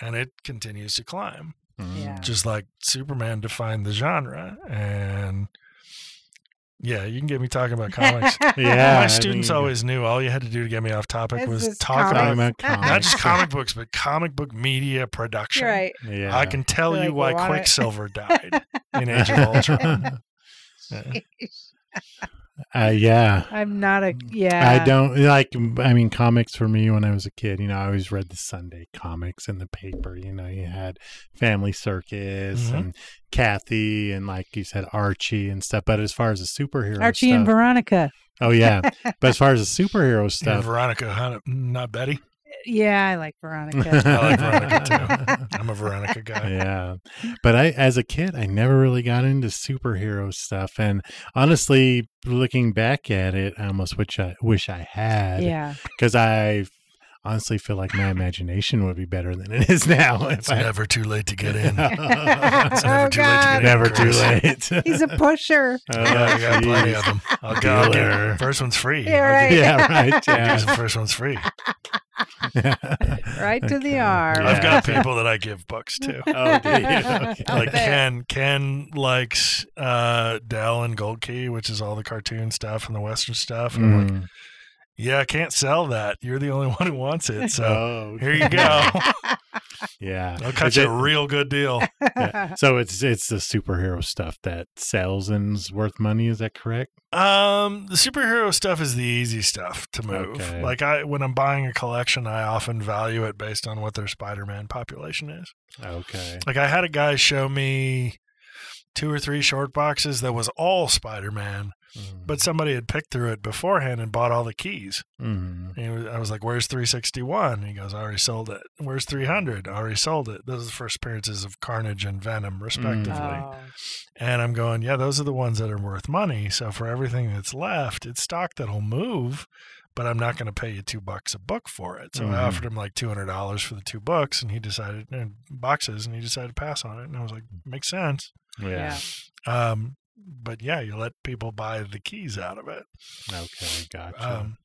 and it continues to climb. Yeah. Mm. Just like Superman defined the genre, and yeah, you can get me talking about comics. Yeah. My I students mean, always knew all you had to do to get me off topic was talk about about comics. not just comic books, but comic book media production. Right. Yeah. I can tell They're you like, why why- Quicksilver died in Age of Ultron. Yeah. Uh, yeah. I'm not a. Yeah. I don't like. I mean, comics for me when I was a kid. You know, I always read the Sunday comics in the paper. You know, you had Family Circus Mhm. and Cathy and like you said Archie and stuff. But as far as the superhero Archie stuff, and Veronica. oh yeah. but as far as the superhero And stuff, Veronica, huh? not Betty. Yeah, I like Veronica. I like Veronica too. I'm a Veronica guy. yeah. But I, as a kid, I never really got into superhero stuff. And honestly, looking back at it, I almost wish I wish I had. yeah. Because I honestly feel like my imagination would be better than it is now. It's I, never too late to get in. It's It's never Oh, too late to God. get in. never too late. He's a pusher. Oh, Yeah, I got plenty of them. I'll go. I'll get, first one's free. Yeah, right. give- Yeah, right. I'll Yeah. the first one's free. Right to the Okay. arm. Yeah. I've got people that I give books to. Oh. Okay. like. Ken Ken likes uh Dell and Gold Key, which is all the cartoon stuff and the western stuff. And I'm like, Mm. Yeah, I can't sell that. You're the only one who wants it. So oh, here you go. yeah. I'll cut you a real good deal. yeah. So it's it's the superhero stuff that sells and is worth money. Is that correct? Um, the superhero stuff is the easy stuff to move. Okay. Like I, when I'm buying a collection, I often value it based on what their Spider-Man population is. Okay. Like I had a guy show me two or three short boxes that was all Spider-Man, Mm. but somebody had picked through it beforehand and bought all the keys. Mhm. And I was like, "Where's 361?" And he goes, "I already sold it." "Where's 300?" "I already sold it." Those are the first appearances of Carnage and Venom, respectively. Oh. And I'm going, yeah, those are the ones that are worth money. So for everything that's left, it's stock that'll move, but I'm not going to pay you two bucks a book for it. So Mhm. I offered him like two hundred dollars for the two books, and he decided and boxes, and he decided to pass on it. And I was like, makes sense. Yeah. Yeah. Um, but yeah, you let people buy the keys out of it. Okay. Gotcha. Um,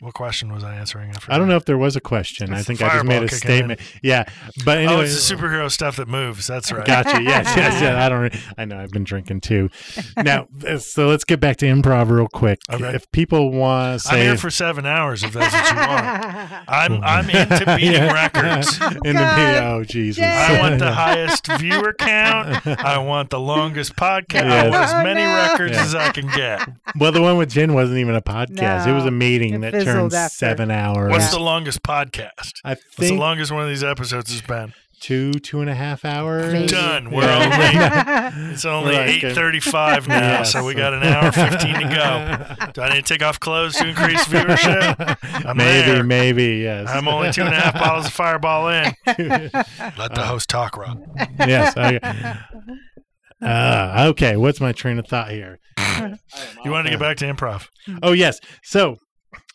what question was I answering? I forgot. don't know if there was a question. I think I just made a fireball kicking in. statement. Yeah, but anyway, oh, it's the superhero stuff that moves. That's right. Gotcha. Yes, yes, yes. I don't. I know. I've been drinking too. Now, uh, so let's get back to improv real quick. Okay. If people want to I'm here for seven hours if that's what you want. I'm I'm into beating Yeah. records. in the God. video, oh Jesus, I want the highest viewer count. I want the longest podcast. I want as Oh, many no. records Yeah. as I can get. well, the one with Jen wasn't even a podcast. it was a meeting it that fizzled turned after. seven hours. What's Yeah. the longest podcast? I What's the longest one of these episodes has been? two, two and a half hours. Maybe. Done. We're Yeah. only it's only We're like, eight thirty-five now, Yes. so we got an hour fifteen to go. Do I need to take off clothes to increase viewership? I'm maybe, there. maybe, yes. I'm only two and a half bottles of Fireball in. Let the host talk, Rob. yes. Okay. Uh, okay. What's my train of thought here? You wanted to get back to improv? Oh yes. So,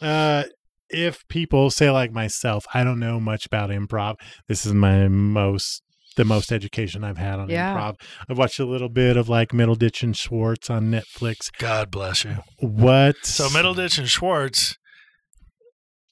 uh, if people say like myself, I don't know much about improv. This is my most the most education I've had on Yeah. improv. I've watched a little bit of like Middleditch and Schwartz on Netflix. God bless you. What? So Middleditch and Schwartz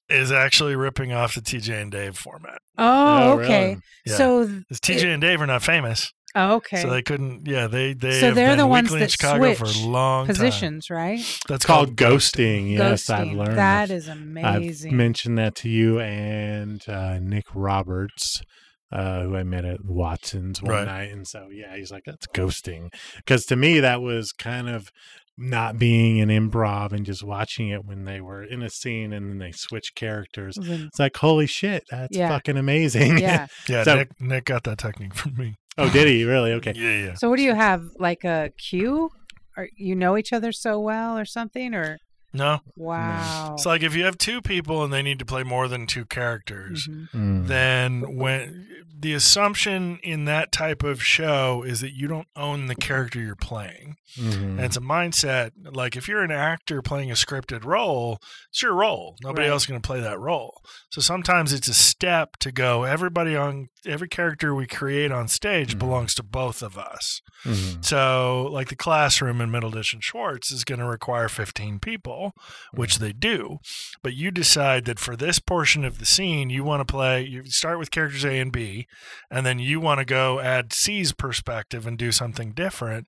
is actually ripping off the TJ and Dave format. Oh, Oh, okay. really? Yeah. So, th- 'Cause TJ and Dave are not famous, oh, okay. so they couldn't. Yeah, they they So have they're been the ones that Chicago for switch a long time. Positions, right? That's called ghosting. Yes, I've learned that is amazing. I've mentioned that to you and uh, Nick Roberts, uh, who I met at Watson's one Right. night, and so yeah, he's like, "That's ghosting," because to me that was kind of not being an improv and just watching it when they were in a scene and then they switch characters. Then- It's like, holy shit, that's Yeah. fucking amazing. yeah. Yeah, So- Nick Nick got that technique from me. Oh, did he really? Okay. Yeah, yeah. So what do you have? Like a queue? Or you know each other so well, or something? Or No, wow. it's like if you have two people and they need to play more than two characters, Mhm. Mm. then when the assumption in that type of show is that you don't own the character you're playing. Mhm. And it's a mindset like if you're an actor playing a scripted role, it's your role. Nobody Right. else is going to play that role. So sometimes it's a step to go everybody on every character we create on stage Mhm. belongs to both of us. Mhm. So like the classroom in Middleditch and Schwartz is going to require 15 people, which they do. But you decide that for this portion of the scene, you want to play you start with characters A and B, and then you want to go add C's perspective and do something different.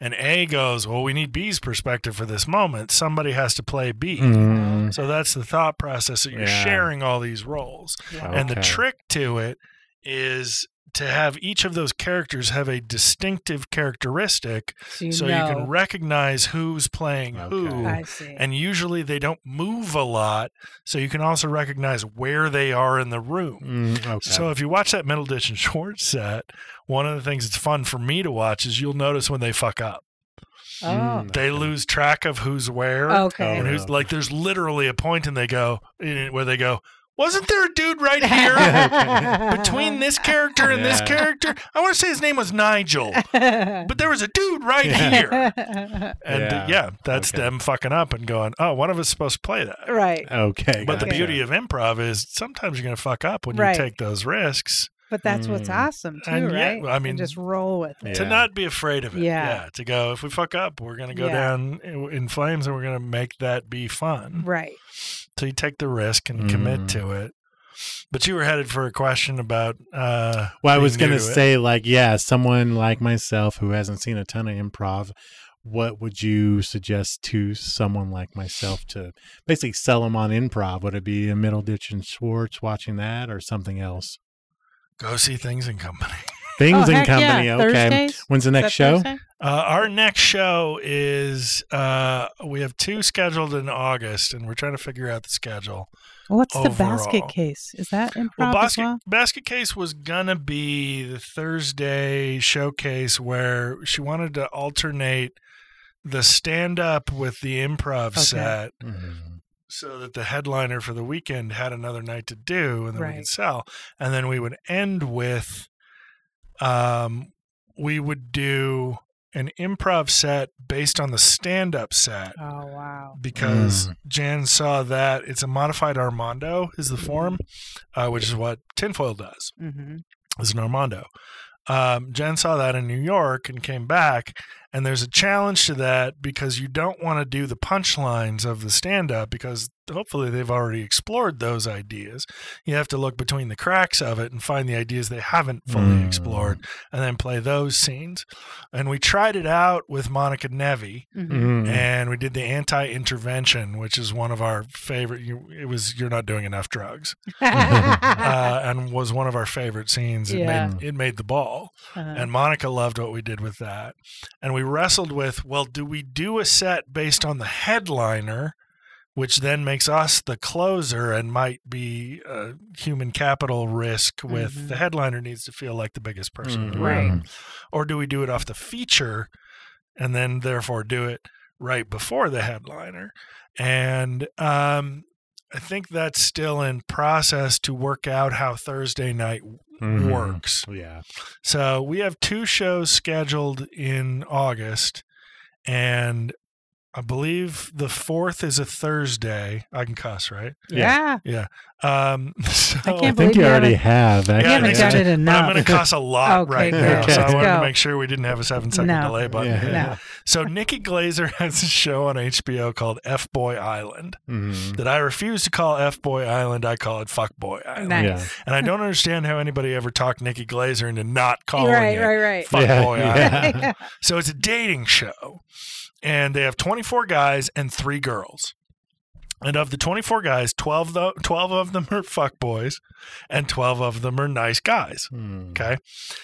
And A goes, "Well, we need B's perspective for this moment. Somebody has to play B." Mhm. So that's the thought process that you're Yeah. sharing all these roles. And the trick to it is to have each of those characters have a distinctive characteristic so you so know. you can recognize who's playing who. Okay. I see. And usually they don't move a lot, so you can also recognize where they are in the room. Mm, okay. So if you watch that Middleditch and Short set, one of the things that's fun for me to watch is you'll notice when they fuck up. oh, Mm. They lose track of who's where. okay. And Oh, who's like there's literally a point and they go where they go, Wasn't there a dude right here? Between this character and this character, I want to say his name was Nigel, but there was a dude right Yeah. here. And Yeah. yeah, yeah that's Okay. them fucking up and going, oh, one of us is supposed to play that. right. okay. But the beauty of improv is sometimes you're going to fuck up when Right. you take those risks. But that's what's Mm. awesome too, And yeah, right? I And mean, just roll with it. To Yeah. not be afraid of it. Yeah. To go, if we fuck up, we're going to go Yeah. down in in flames and we're going to make that be fun. Right. So you take the risk and commit Mm. to it. But you were headed for a question about. Uh, Well, I was going to say, like, yeah, someone like myself who hasn't seen a ton of improv, what would you suggest to someone like myself to basically sell them on improv? Would it be a Middleditch and Schwartz watching that or something else? go see Things and Company. Things oh, and heck Company. Yeah. Okay. Thursdays? When's the next show? Thursday? Uh, our next show is uh, we have two scheduled in August, and we're trying to figure out the schedule. What's the basket case? Is that improv Well, as basket well? basket case was gonna be the Thursday showcase where she wanted to alternate the stand up with the improv Okay. set Mhm. so that the headliner for the weekend had another night to do and then we could sell and then we would end with um we would do an improv set based on the stand up set Oh wow. because Mm. Jan saw that it's a modified Armando is the form, uh, which is what tinfoil does. Mm-hmm. Is an Armando. Um, Jen saw that in New York and came back, and there's a challenge to that because you don't want to do the punchlines of the stand-up because hopefully they've already explored those ideas. You have to look between the cracks of it and find the ideas they haven't fully Mm. explored, and then play those scenes. And we tried it out with Monica Nevi Mm-hmm. Mhm. and we did the anti-intervention, which is one of our favorite. It was you're not doing enough drugs, uh, and was one of our favorite scenes. It Yeah. made it made the ball, Uh, and Monica loved what we did with that. And we wrestled with, well, do we do a set based on the headliner, which then makes us the closer and might be a human capital risk with the headliner needs to feel like the biggest person in the Mhm. room. Right. Or do we do it off the feature and then therefore do it right before the headliner? And um, I think that's still in process to work out how Thursday night Mhm. works. Yeah. So we have two shows scheduled in August, and I believe the fourth is a Thursday. I can cuss, right? Yeah. Yeah. Um, so I I can't think believe you you already haven't- have. You haven't done it enough. I'm going to cuss a lot Okay, right now, Okay. so I Let's wanted to make sure we didn't have a seven second No. delay button. Yeah. hit. No. So Nikki Glazer has a show on HBO called F Boy Island Mhm. that I refuse to call F Boy Island. I call it Fuck Boy Island. Nice. Yeah. And I don't understand how anybody ever talked Nikki Glazer into not calling Right, it right, right. Fuck Yeah, Boy yeah. Island. So it's a dating show. And they have 24 guys and three girls. And of the 24 guys, 12, tho- 12 of them are fuck boys and 12 of them are nice guys. Hmm. Okay.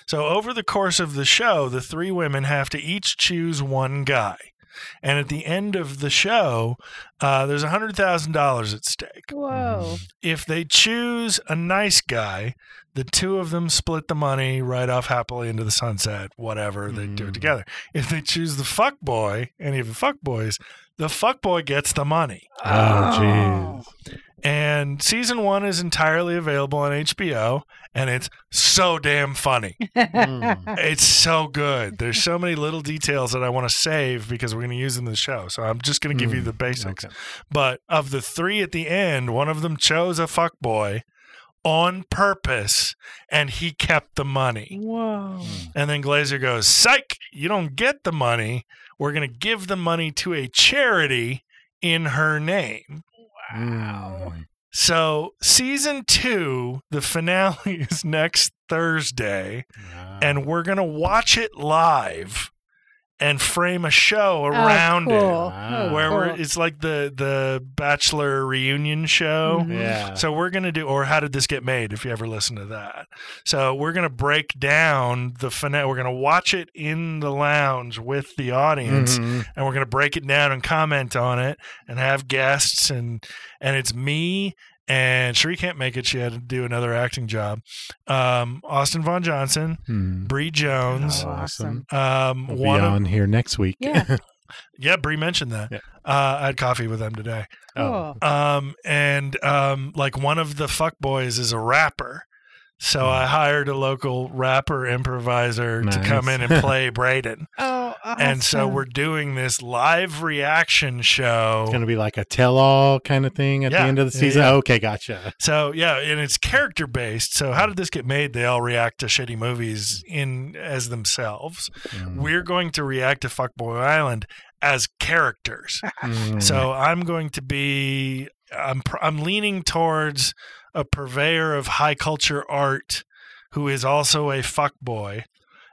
So over the course of the show, the three women have to each choose one guy. And at the end of the show, uh, there's $100,000 at stake. Whoa. If they choose a nice guy, the two of them split the money right off happily into the sunset, whatever, they do Mm. it together. If they choose the fuck boy, any of the fuck boys, the fuck boy gets the money. Oh, jeez. And season one is entirely available on HBO, and it's so damn funny. Mm. It's so good. There's so many little details that I want to save because we're going to use them in the show. So I'm just going to give you Mm, the basics. okay. But of the three at the end, one of them chose a fuck boy on purpose, and he kept the money. Whoa. Hmm. And then Glazer goes, "Psych! You don't get the money. We're going to give the money to a charity in her name." Wow. Hmm. So season two, the finale is next Thursday Wow. and we're gonna watch it live and frame a show around oh, cool. it Wow. where we're cool. it's like the the bachelor reunion show Mhm. yeah. so we're gonna do or how did this get made if you ever listen to that so we're gonna break down the finale we're gonna watch it in the lounge with the audience Mhm. and we're going to break it down and comment on it and have guests and and it's me and Sheree can't make it. She had to do another acting job. Um, Austin Von Johnson, Hmm. Bree Jones, Oh, awesome. um, We'll be one of on here next week. Yeah. yeah, Bree mentioned that. Yeah. Uh, I had coffee with them today. Oh. Cool. Um, and um, like one of the fuck boys is a rapper. So. I hired a local rapper improviser to come in and play Braden. Oh, And so we're doing this live reaction show. It's going to be like a tell all kind of thing at Yeah. the end of the season. yeah. Okay, gotcha. So yeah, and it's character based. So how did this get made? They all react to shitty movies in as themselves. Mm. We're going to react to Fuckboy Island as characters. Mm. So I'm going to be I'm I'm leaning towards a purveyor of high culture art who is also a fuckboy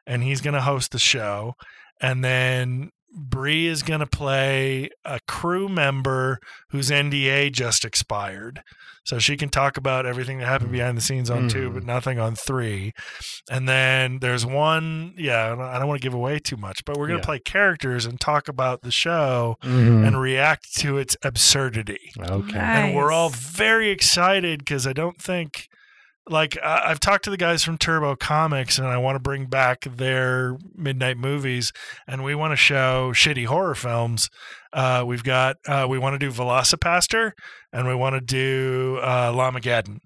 and he's going to host the show. And then Bree is going to play a crew member whose NDA just expired. So she can talk about everything that happened behind the scenes on two, Mhm. but nothing on three. And then there's one, yeah, I don't- want to give away too much, but we're going to Yeah. play characters and talk about the show Mhm. and react to its absurdity. okay. And we're all very excited because I don't think, like, I- I've talked to the guys from Turbo Comics and I want to bring back their midnight movies and we want to show shitty horror films. Uh, we've got, uh, we want to do Velocipastor and we want to do uh, Llamageddon.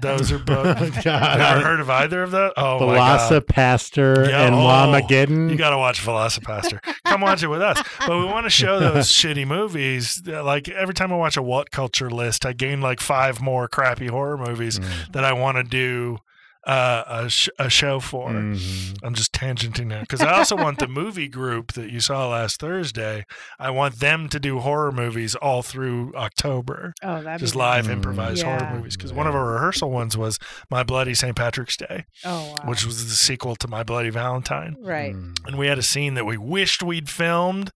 Those are both. Ever God. heard of either of those? Oh. Velocipastor Yeah, and oh, Llamageddon. You got to watch Velocipastor. Come watch it with us. But we want to show those shitty movies. Like every time I watch a what culture list, I gain like five more crappy horror movies Mm. that I want to do uh, a, sh- a show for. Mhm. I'm just tangenting now because I also want the movie group that you saw last Thursday. I want them to do horror movies all through October, Oh, that'd just be live improvised Yeah. horror movies. Because one of our rehearsal ones was My Bloody St. Patrick's Day, Oh, wow. which was the sequel to My Bloody Valentine right. Mm. and we had a scene that we wished we'd filmed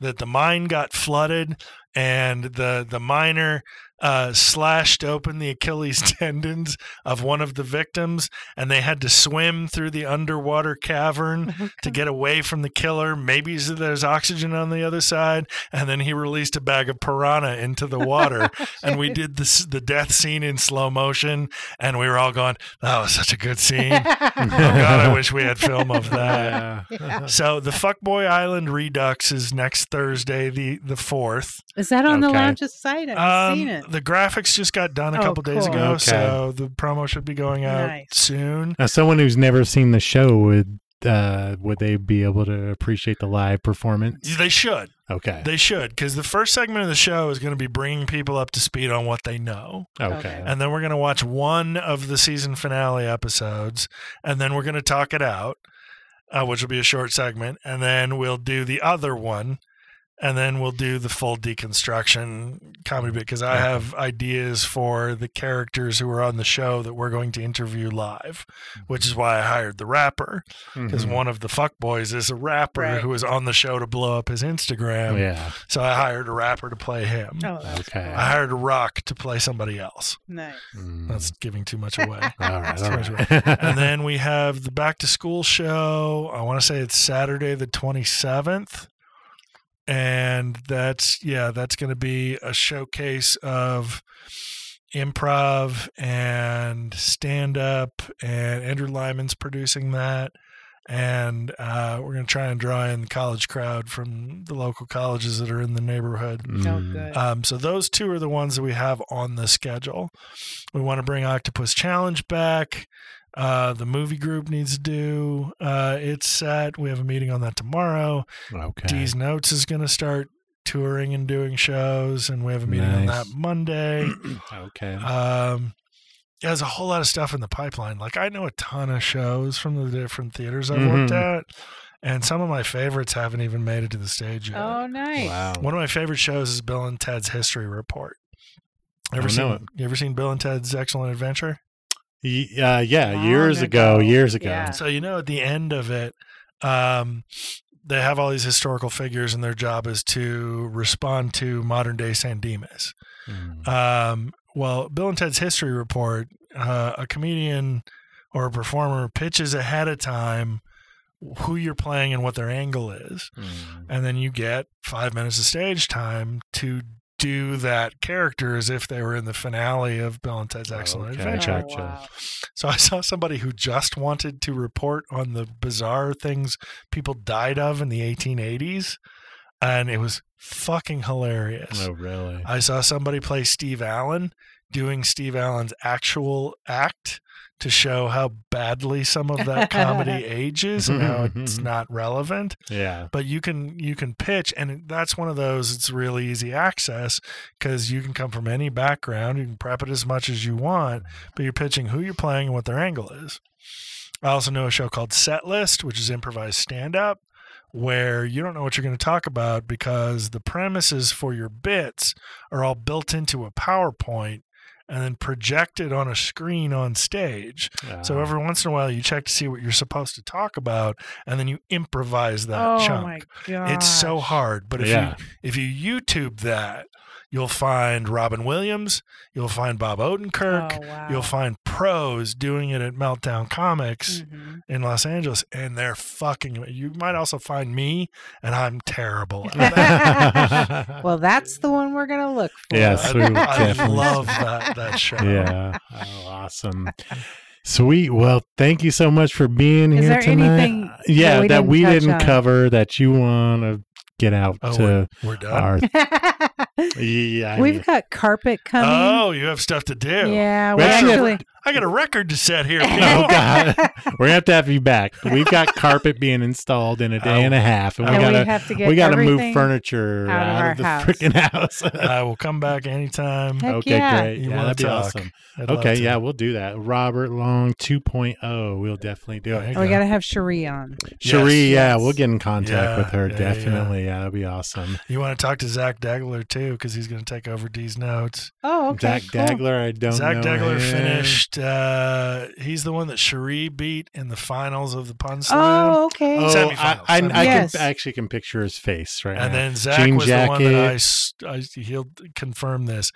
that the mine got flooded and the the miner uh, slashed open the Achilles tendons of one of the victims, and they had to swim through the underwater cavern to get away from the killer. Maybe there's oxygen on the other side, and then he released a bag of piranha into the water, and we did this the death scene in slow motion, and we were all going, "That was such a good scene." oh God, I wish we had film of that. Yeah. So the Fuckboy Island Redux is next Thursday, the the fourth. Is that on the Okay. lounge's site? I've Um, seen it. The graphics just got done a Oh, couple days ago, Okay. so the promo should be going out Nice. soon. Now, someone who's never seen the show would uh, would they be able to appreciate the live performance? They should. Okay. They should, because the first segment of the show is going to be bringing people up to speed on what they know. Okay. And then we're going to watch one of the season finale episodes, and then we're going to talk it out, uh, which will be a short segment. And then we'll do the other one, and then we'll do the full deconstruction comedy bit, because I have ideas for the characters who are on the show that we're going to interview live, which is why I hired the rapper, because Mhm. one of the fuckboys is a rapper Right. who was on the show to blow up his Instagram. Yeah. So I hired a rapper to play him. oh, that's Okay. I hired a rock to play somebody else. nice. Mm. That's giving too much away. all right. That's All too and then we have the back to school show. I want to say it's Saturday the 27th. And that's, yeah, that's going to be a showcase of improv and stand up. And Andrew Lyman's producing that. And uh, we're going to try and draw in the college crowd from the local colleges that are in the neighborhood. Oh, Mm. good. Um, so those two are the ones that we have on the schedule. We want to bring Octopus Challenge back. Uh, the movie group needs to do uh, its set. We have a meeting on that tomorrow. Okay. D's Notes is going to start touring and doing shows, and we have a meeting on that Monday. Okay. Um, yeah, there's a whole lot of stuff in the pipeline. Like I know a ton of shows from the different theaters I've worked Mhm. at, and some of my favorites haven't even made it to the stage yet. oh, nice. wow. One of my favorite shows is Bill and Ted's History Report. Ever seen? know it. You ever seen Bill and Ted's Excellent Adventure? Y- uh, yeah, Long years ago, ago. years ago. Yeah. So you know, at the end of it, um, they have all these historical figures, and their job is to respond to modern day San Dimas. Mm. Um, well, Bill and Ted's History Report, uh, a comedian or a performer pitches ahead of time who you're playing and what their angle is. Mm. and then you get five minutes of stage time to do that character as if they were in the finale of Bill and Ted's Excellent Okay. Adventure. Oh, wow. So I saw somebody who just wanted to report on the bizarre things people died of in the 1880s, and it was fucking hilarious. Oh, really? I saw somebody play Steve Allen doing Steve Allen's actual act to show how badly some of that comedy ages and how it's mm-hmm. not relevant. Yeah. but you can you can pitch and that's one of those it's really easy access because you can come from any background you can prep it as much as you want but you're pitching who you're playing and what their angle is. I also know a show called set list which is improvised stand up where you don't know what you're going to talk about because the premises for your bits are all built into a powerpoint and then project it on a screen on stage so Uh, every once in a while you check to see what you're supposed to talk about and then you improvise that oh, chunk my God. it's so hard but if Yeah. you if you youtube that you'll find robin williams you'll find bob odenkirk Oh, wow. you'll find pros doing it at meltdown comics Mhm. in los angeles and they're fucking you might also find me and i'm terrible at that. Well, that's the one we're going to look for. Yes, I, we would I definitely- love that that show yeah. Oh, awesome. Sweet. Well, thank you so much for being Is here there tonight. anything yeah, that we didn't we didn't on? cover that you want to get out oh to we're, we're done our. Yeah, We've mean- got carpet coming. oh you have stuff to do yeah, we We actually- actually. I got a record to set here Oh. God, we're gonna have to have you back. We've got carpet being installed in a day and a oh. half, and we and gotta have to get we gotta move furniture out of out of the freaking house. I will come back anytime. Heck okay, yeah. great. You yeah, wanna that'd be talk. awesome. I'd Okay, yeah, we'll do that. Robert Long 2.0. We'll definitely do it. you we go. got to have Cherie on. Cherie, Yes. yeah, Yes. we'll get in contact Yeah, with her. yeah, yeah. definitely. Yeah, that'd be awesome. You want to talk to Zach Degler too, because he's going to take over D's notes. Oh, okay. Zach cool. Dagler, I don't Zach know. Degler him. finished Uh, he's the one that Cherie beat in the finals of the Pun Slam. Oh, okay. Oh, I, Semifinals, I, I. Yes. can I actually can picture his face right and now. then Zach Jean was the one that I, jacket. s- I he'll confirm this.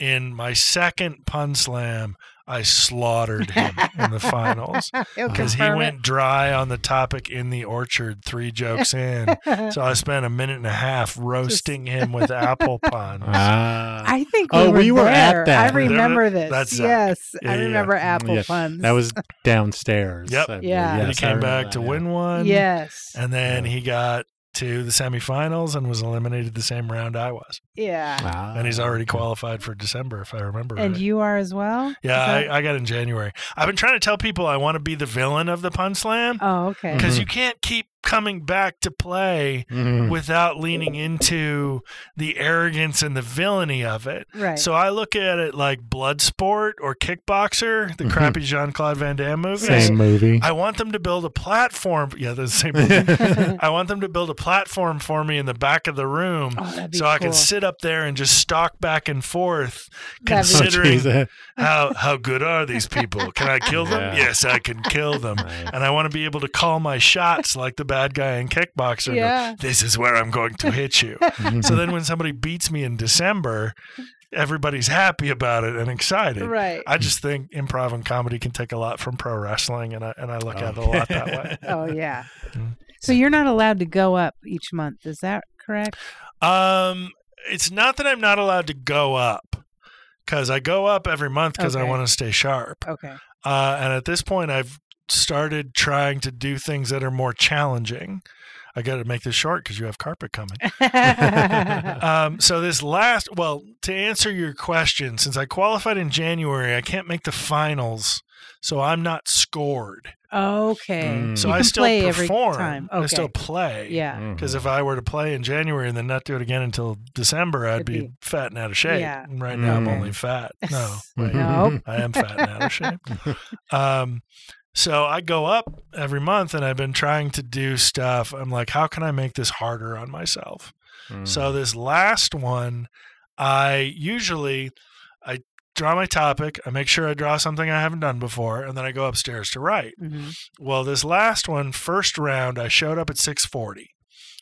In my second Pun Slam, I slaughtered him in the finals because he confirm it. went dry on the topic in the orchard three jokes in. So I spent a minute and a half roasting him with apple puns. Ah, I think we Oh, were, we were at there. that. I remember this. That's yes, Yeah, I yeah, yeah. remember apple Yeah, puns. that was downstairs. Yep. I believe. Yeah. And he came remember back to that, yeah. win one. yes. And then he got to the semifinals and was eliminated the same round I was. Yeah. Ah, And he's already qualified for December, if I remember And right. you are as well. yeah, that- I, I got in January. I've been trying to tell people I want to be the villain of the Pun Slam oh, okay. because Mhm. you can't keep coming back to play Mhm. without leaning into the arrogance and the villainy of it. Right. So I look at it like Bloodsport or Kickboxer, the Mhm. crappy Jean Claude Van Damme movie. Same movie. I want them to build a platform. Yeah, the same movie. I want them to build a platform for me in the back of the room oh, that'd be so I can sit up there and just stalk back and forth, That'd Oh, considering how how good are these people? Can I kill them? Yeah. Yes, I can kill them. Right. And I want to be able to call my shots like the bad guy in Kickboxer. and go, Yeah. this is where I'm going to hit you. so then when somebody beats me in December, everybody's happy about it and excited. Right. I just think improv and comedy can take a lot from pro wrestling, and I and I look at it a Oh. lot that way. Oh yeah. Mm. So you're not allowed to go up each month. Is that correct? Um, it's not that I'm not allowed to go up, because I go up every month because I want to stay sharp. Okay. Uh, and at this point, I've started trying to do things that are more challenging. I got to make this short because you have carpet coming. Um, so this last, well, to answer your question, since I qualified in January, I can't make the finals, so I'm not scored. Okay. Mm. So I still play every perform. time. I still play. Yeah. Mhm. Because if I were to play in January and then not do it again until December, I'd be, be- fat and out of shape. Yeah. And right now I'm Mm. only fat. No, wait, No. I am fat and out of shape. Um, so I go up every month and I've been trying to do stuff. I'm like, how can I make this harder on myself? Mm. So this last one, I usually I draw my topic, I make sure I draw something I haven't done before, and then I go upstairs to write. Mhm. Well, this last one, first round, I showed up at six forty,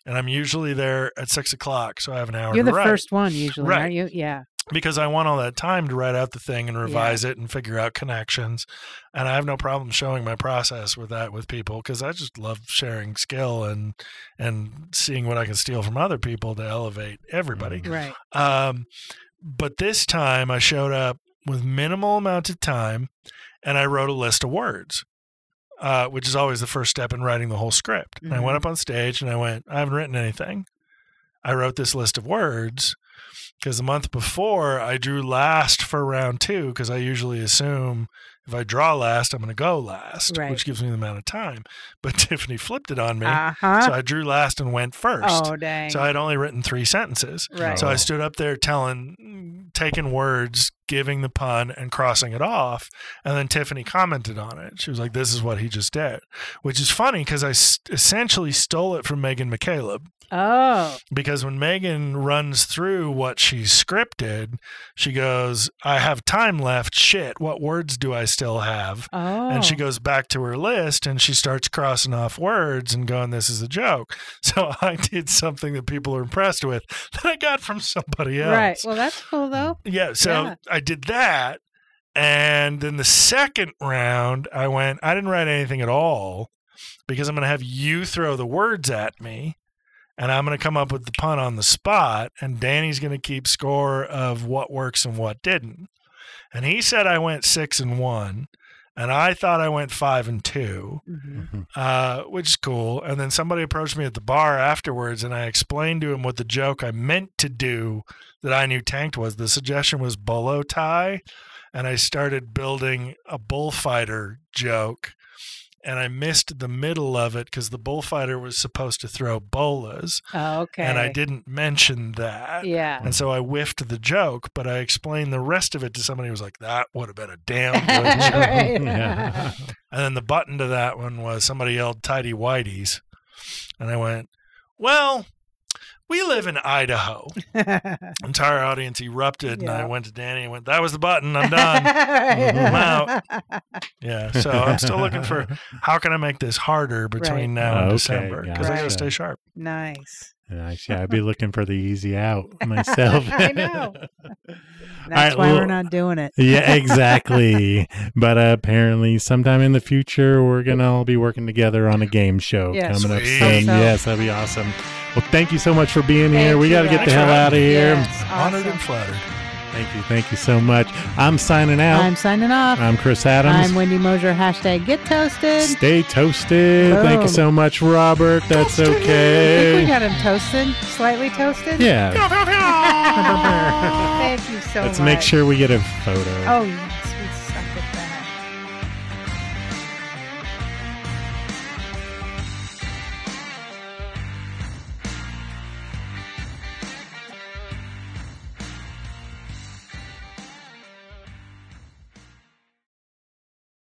and I'm usually there at six o'clock, so I have an hour You're to the write first one usually, Right. aren't you? Yeah. because I want all that time to write out the thing and revise it and figure out connections. And I have no problem showing my process with that with people because I just love sharing skill and and seeing what I can steal from other people to elevate everybody. Right. Um, but this time I showed up with minimal amount of time and I wrote a list of words, uh, which is always the first step in writing the whole script. And I went up on stage and I went, I haven't written anything. I wrote this list of words because the month before I drew last for round two because I usually assume if I draw last, I'm going to go last, Right. which gives me the amount of time. But Tiffany flipped it on me. Uh huh. So I drew last and went first. oh dang. So I had only written three sentences. right. So I stood up there telling, taking words, giving the pun, and crossing it off. And then Tiffany commented on it. She was like, "This is what he just did," which is funny because I s- essentially stole it from Megan McCaleb. oh. Because when Megan runs through what she scripted, she goes, "I have time left. Shit, what words do I still have?" Oh. And she oh. goes back to her list and she starts crossing off words and going, This is a joke. So I did something that people are impressed with that I got from somebody else. Right. Well, that's cool though. Yeah. So Yeah. I did that. And then the second round, I went, I didn't write anything at all because I'm going to have you throw the words at me. And I'm going to come up with the pun on the spot. And Danny's going to keep score of what works and what didn't. And he said I went six and one. And I thought I went five and two hmm uh, which is cool. And then somebody approached me at the bar afterwards, and I explained to him what the joke I meant to do that I knew tanked was. The suggestion was bolo tie, and I started building a bullfighter joke, and I missed the middle of it because the bullfighter was supposed to throw bolas, Oh, okay. and I didn't mention that. Yeah. And so I whiffed the joke, but I explained the rest of it to somebody who was like, "That would have been a damn good joke." Right. Yeah. And then the button to that one was somebody yelled tidy whities. And I went, well, We live in Idaho. Entire audience erupted, and I went to Danny and went, "That was the button. I'm done." I'm out. Yeah, so I'm still looking for how can I make this harder between now and Okay, December because I got to stay sharp. nice. Nice. Yeah, I'd be looking for the easy out myself. I know. That's right, why we're not doing it. yeah, exactly. but uh, apparently, sometime in the future, we're gonna all be working together on a game show Yes. coming up soon. So. Yes, that'd be awesome. Well, thank you so much for being here. We got to get the hell out of here. Yes, Honored and flattered. Thank you, thank you so much. I'm signing out. I'm signing off. I'm Chris Adams. I'm Wendy Mosier. Hashtag get toasted. Stay toasted. Thank you so much, Robert. That's I think we got him toasted, slightly toasted. Yeah. Thank you so much. Let's make sure we get a photo. Oh,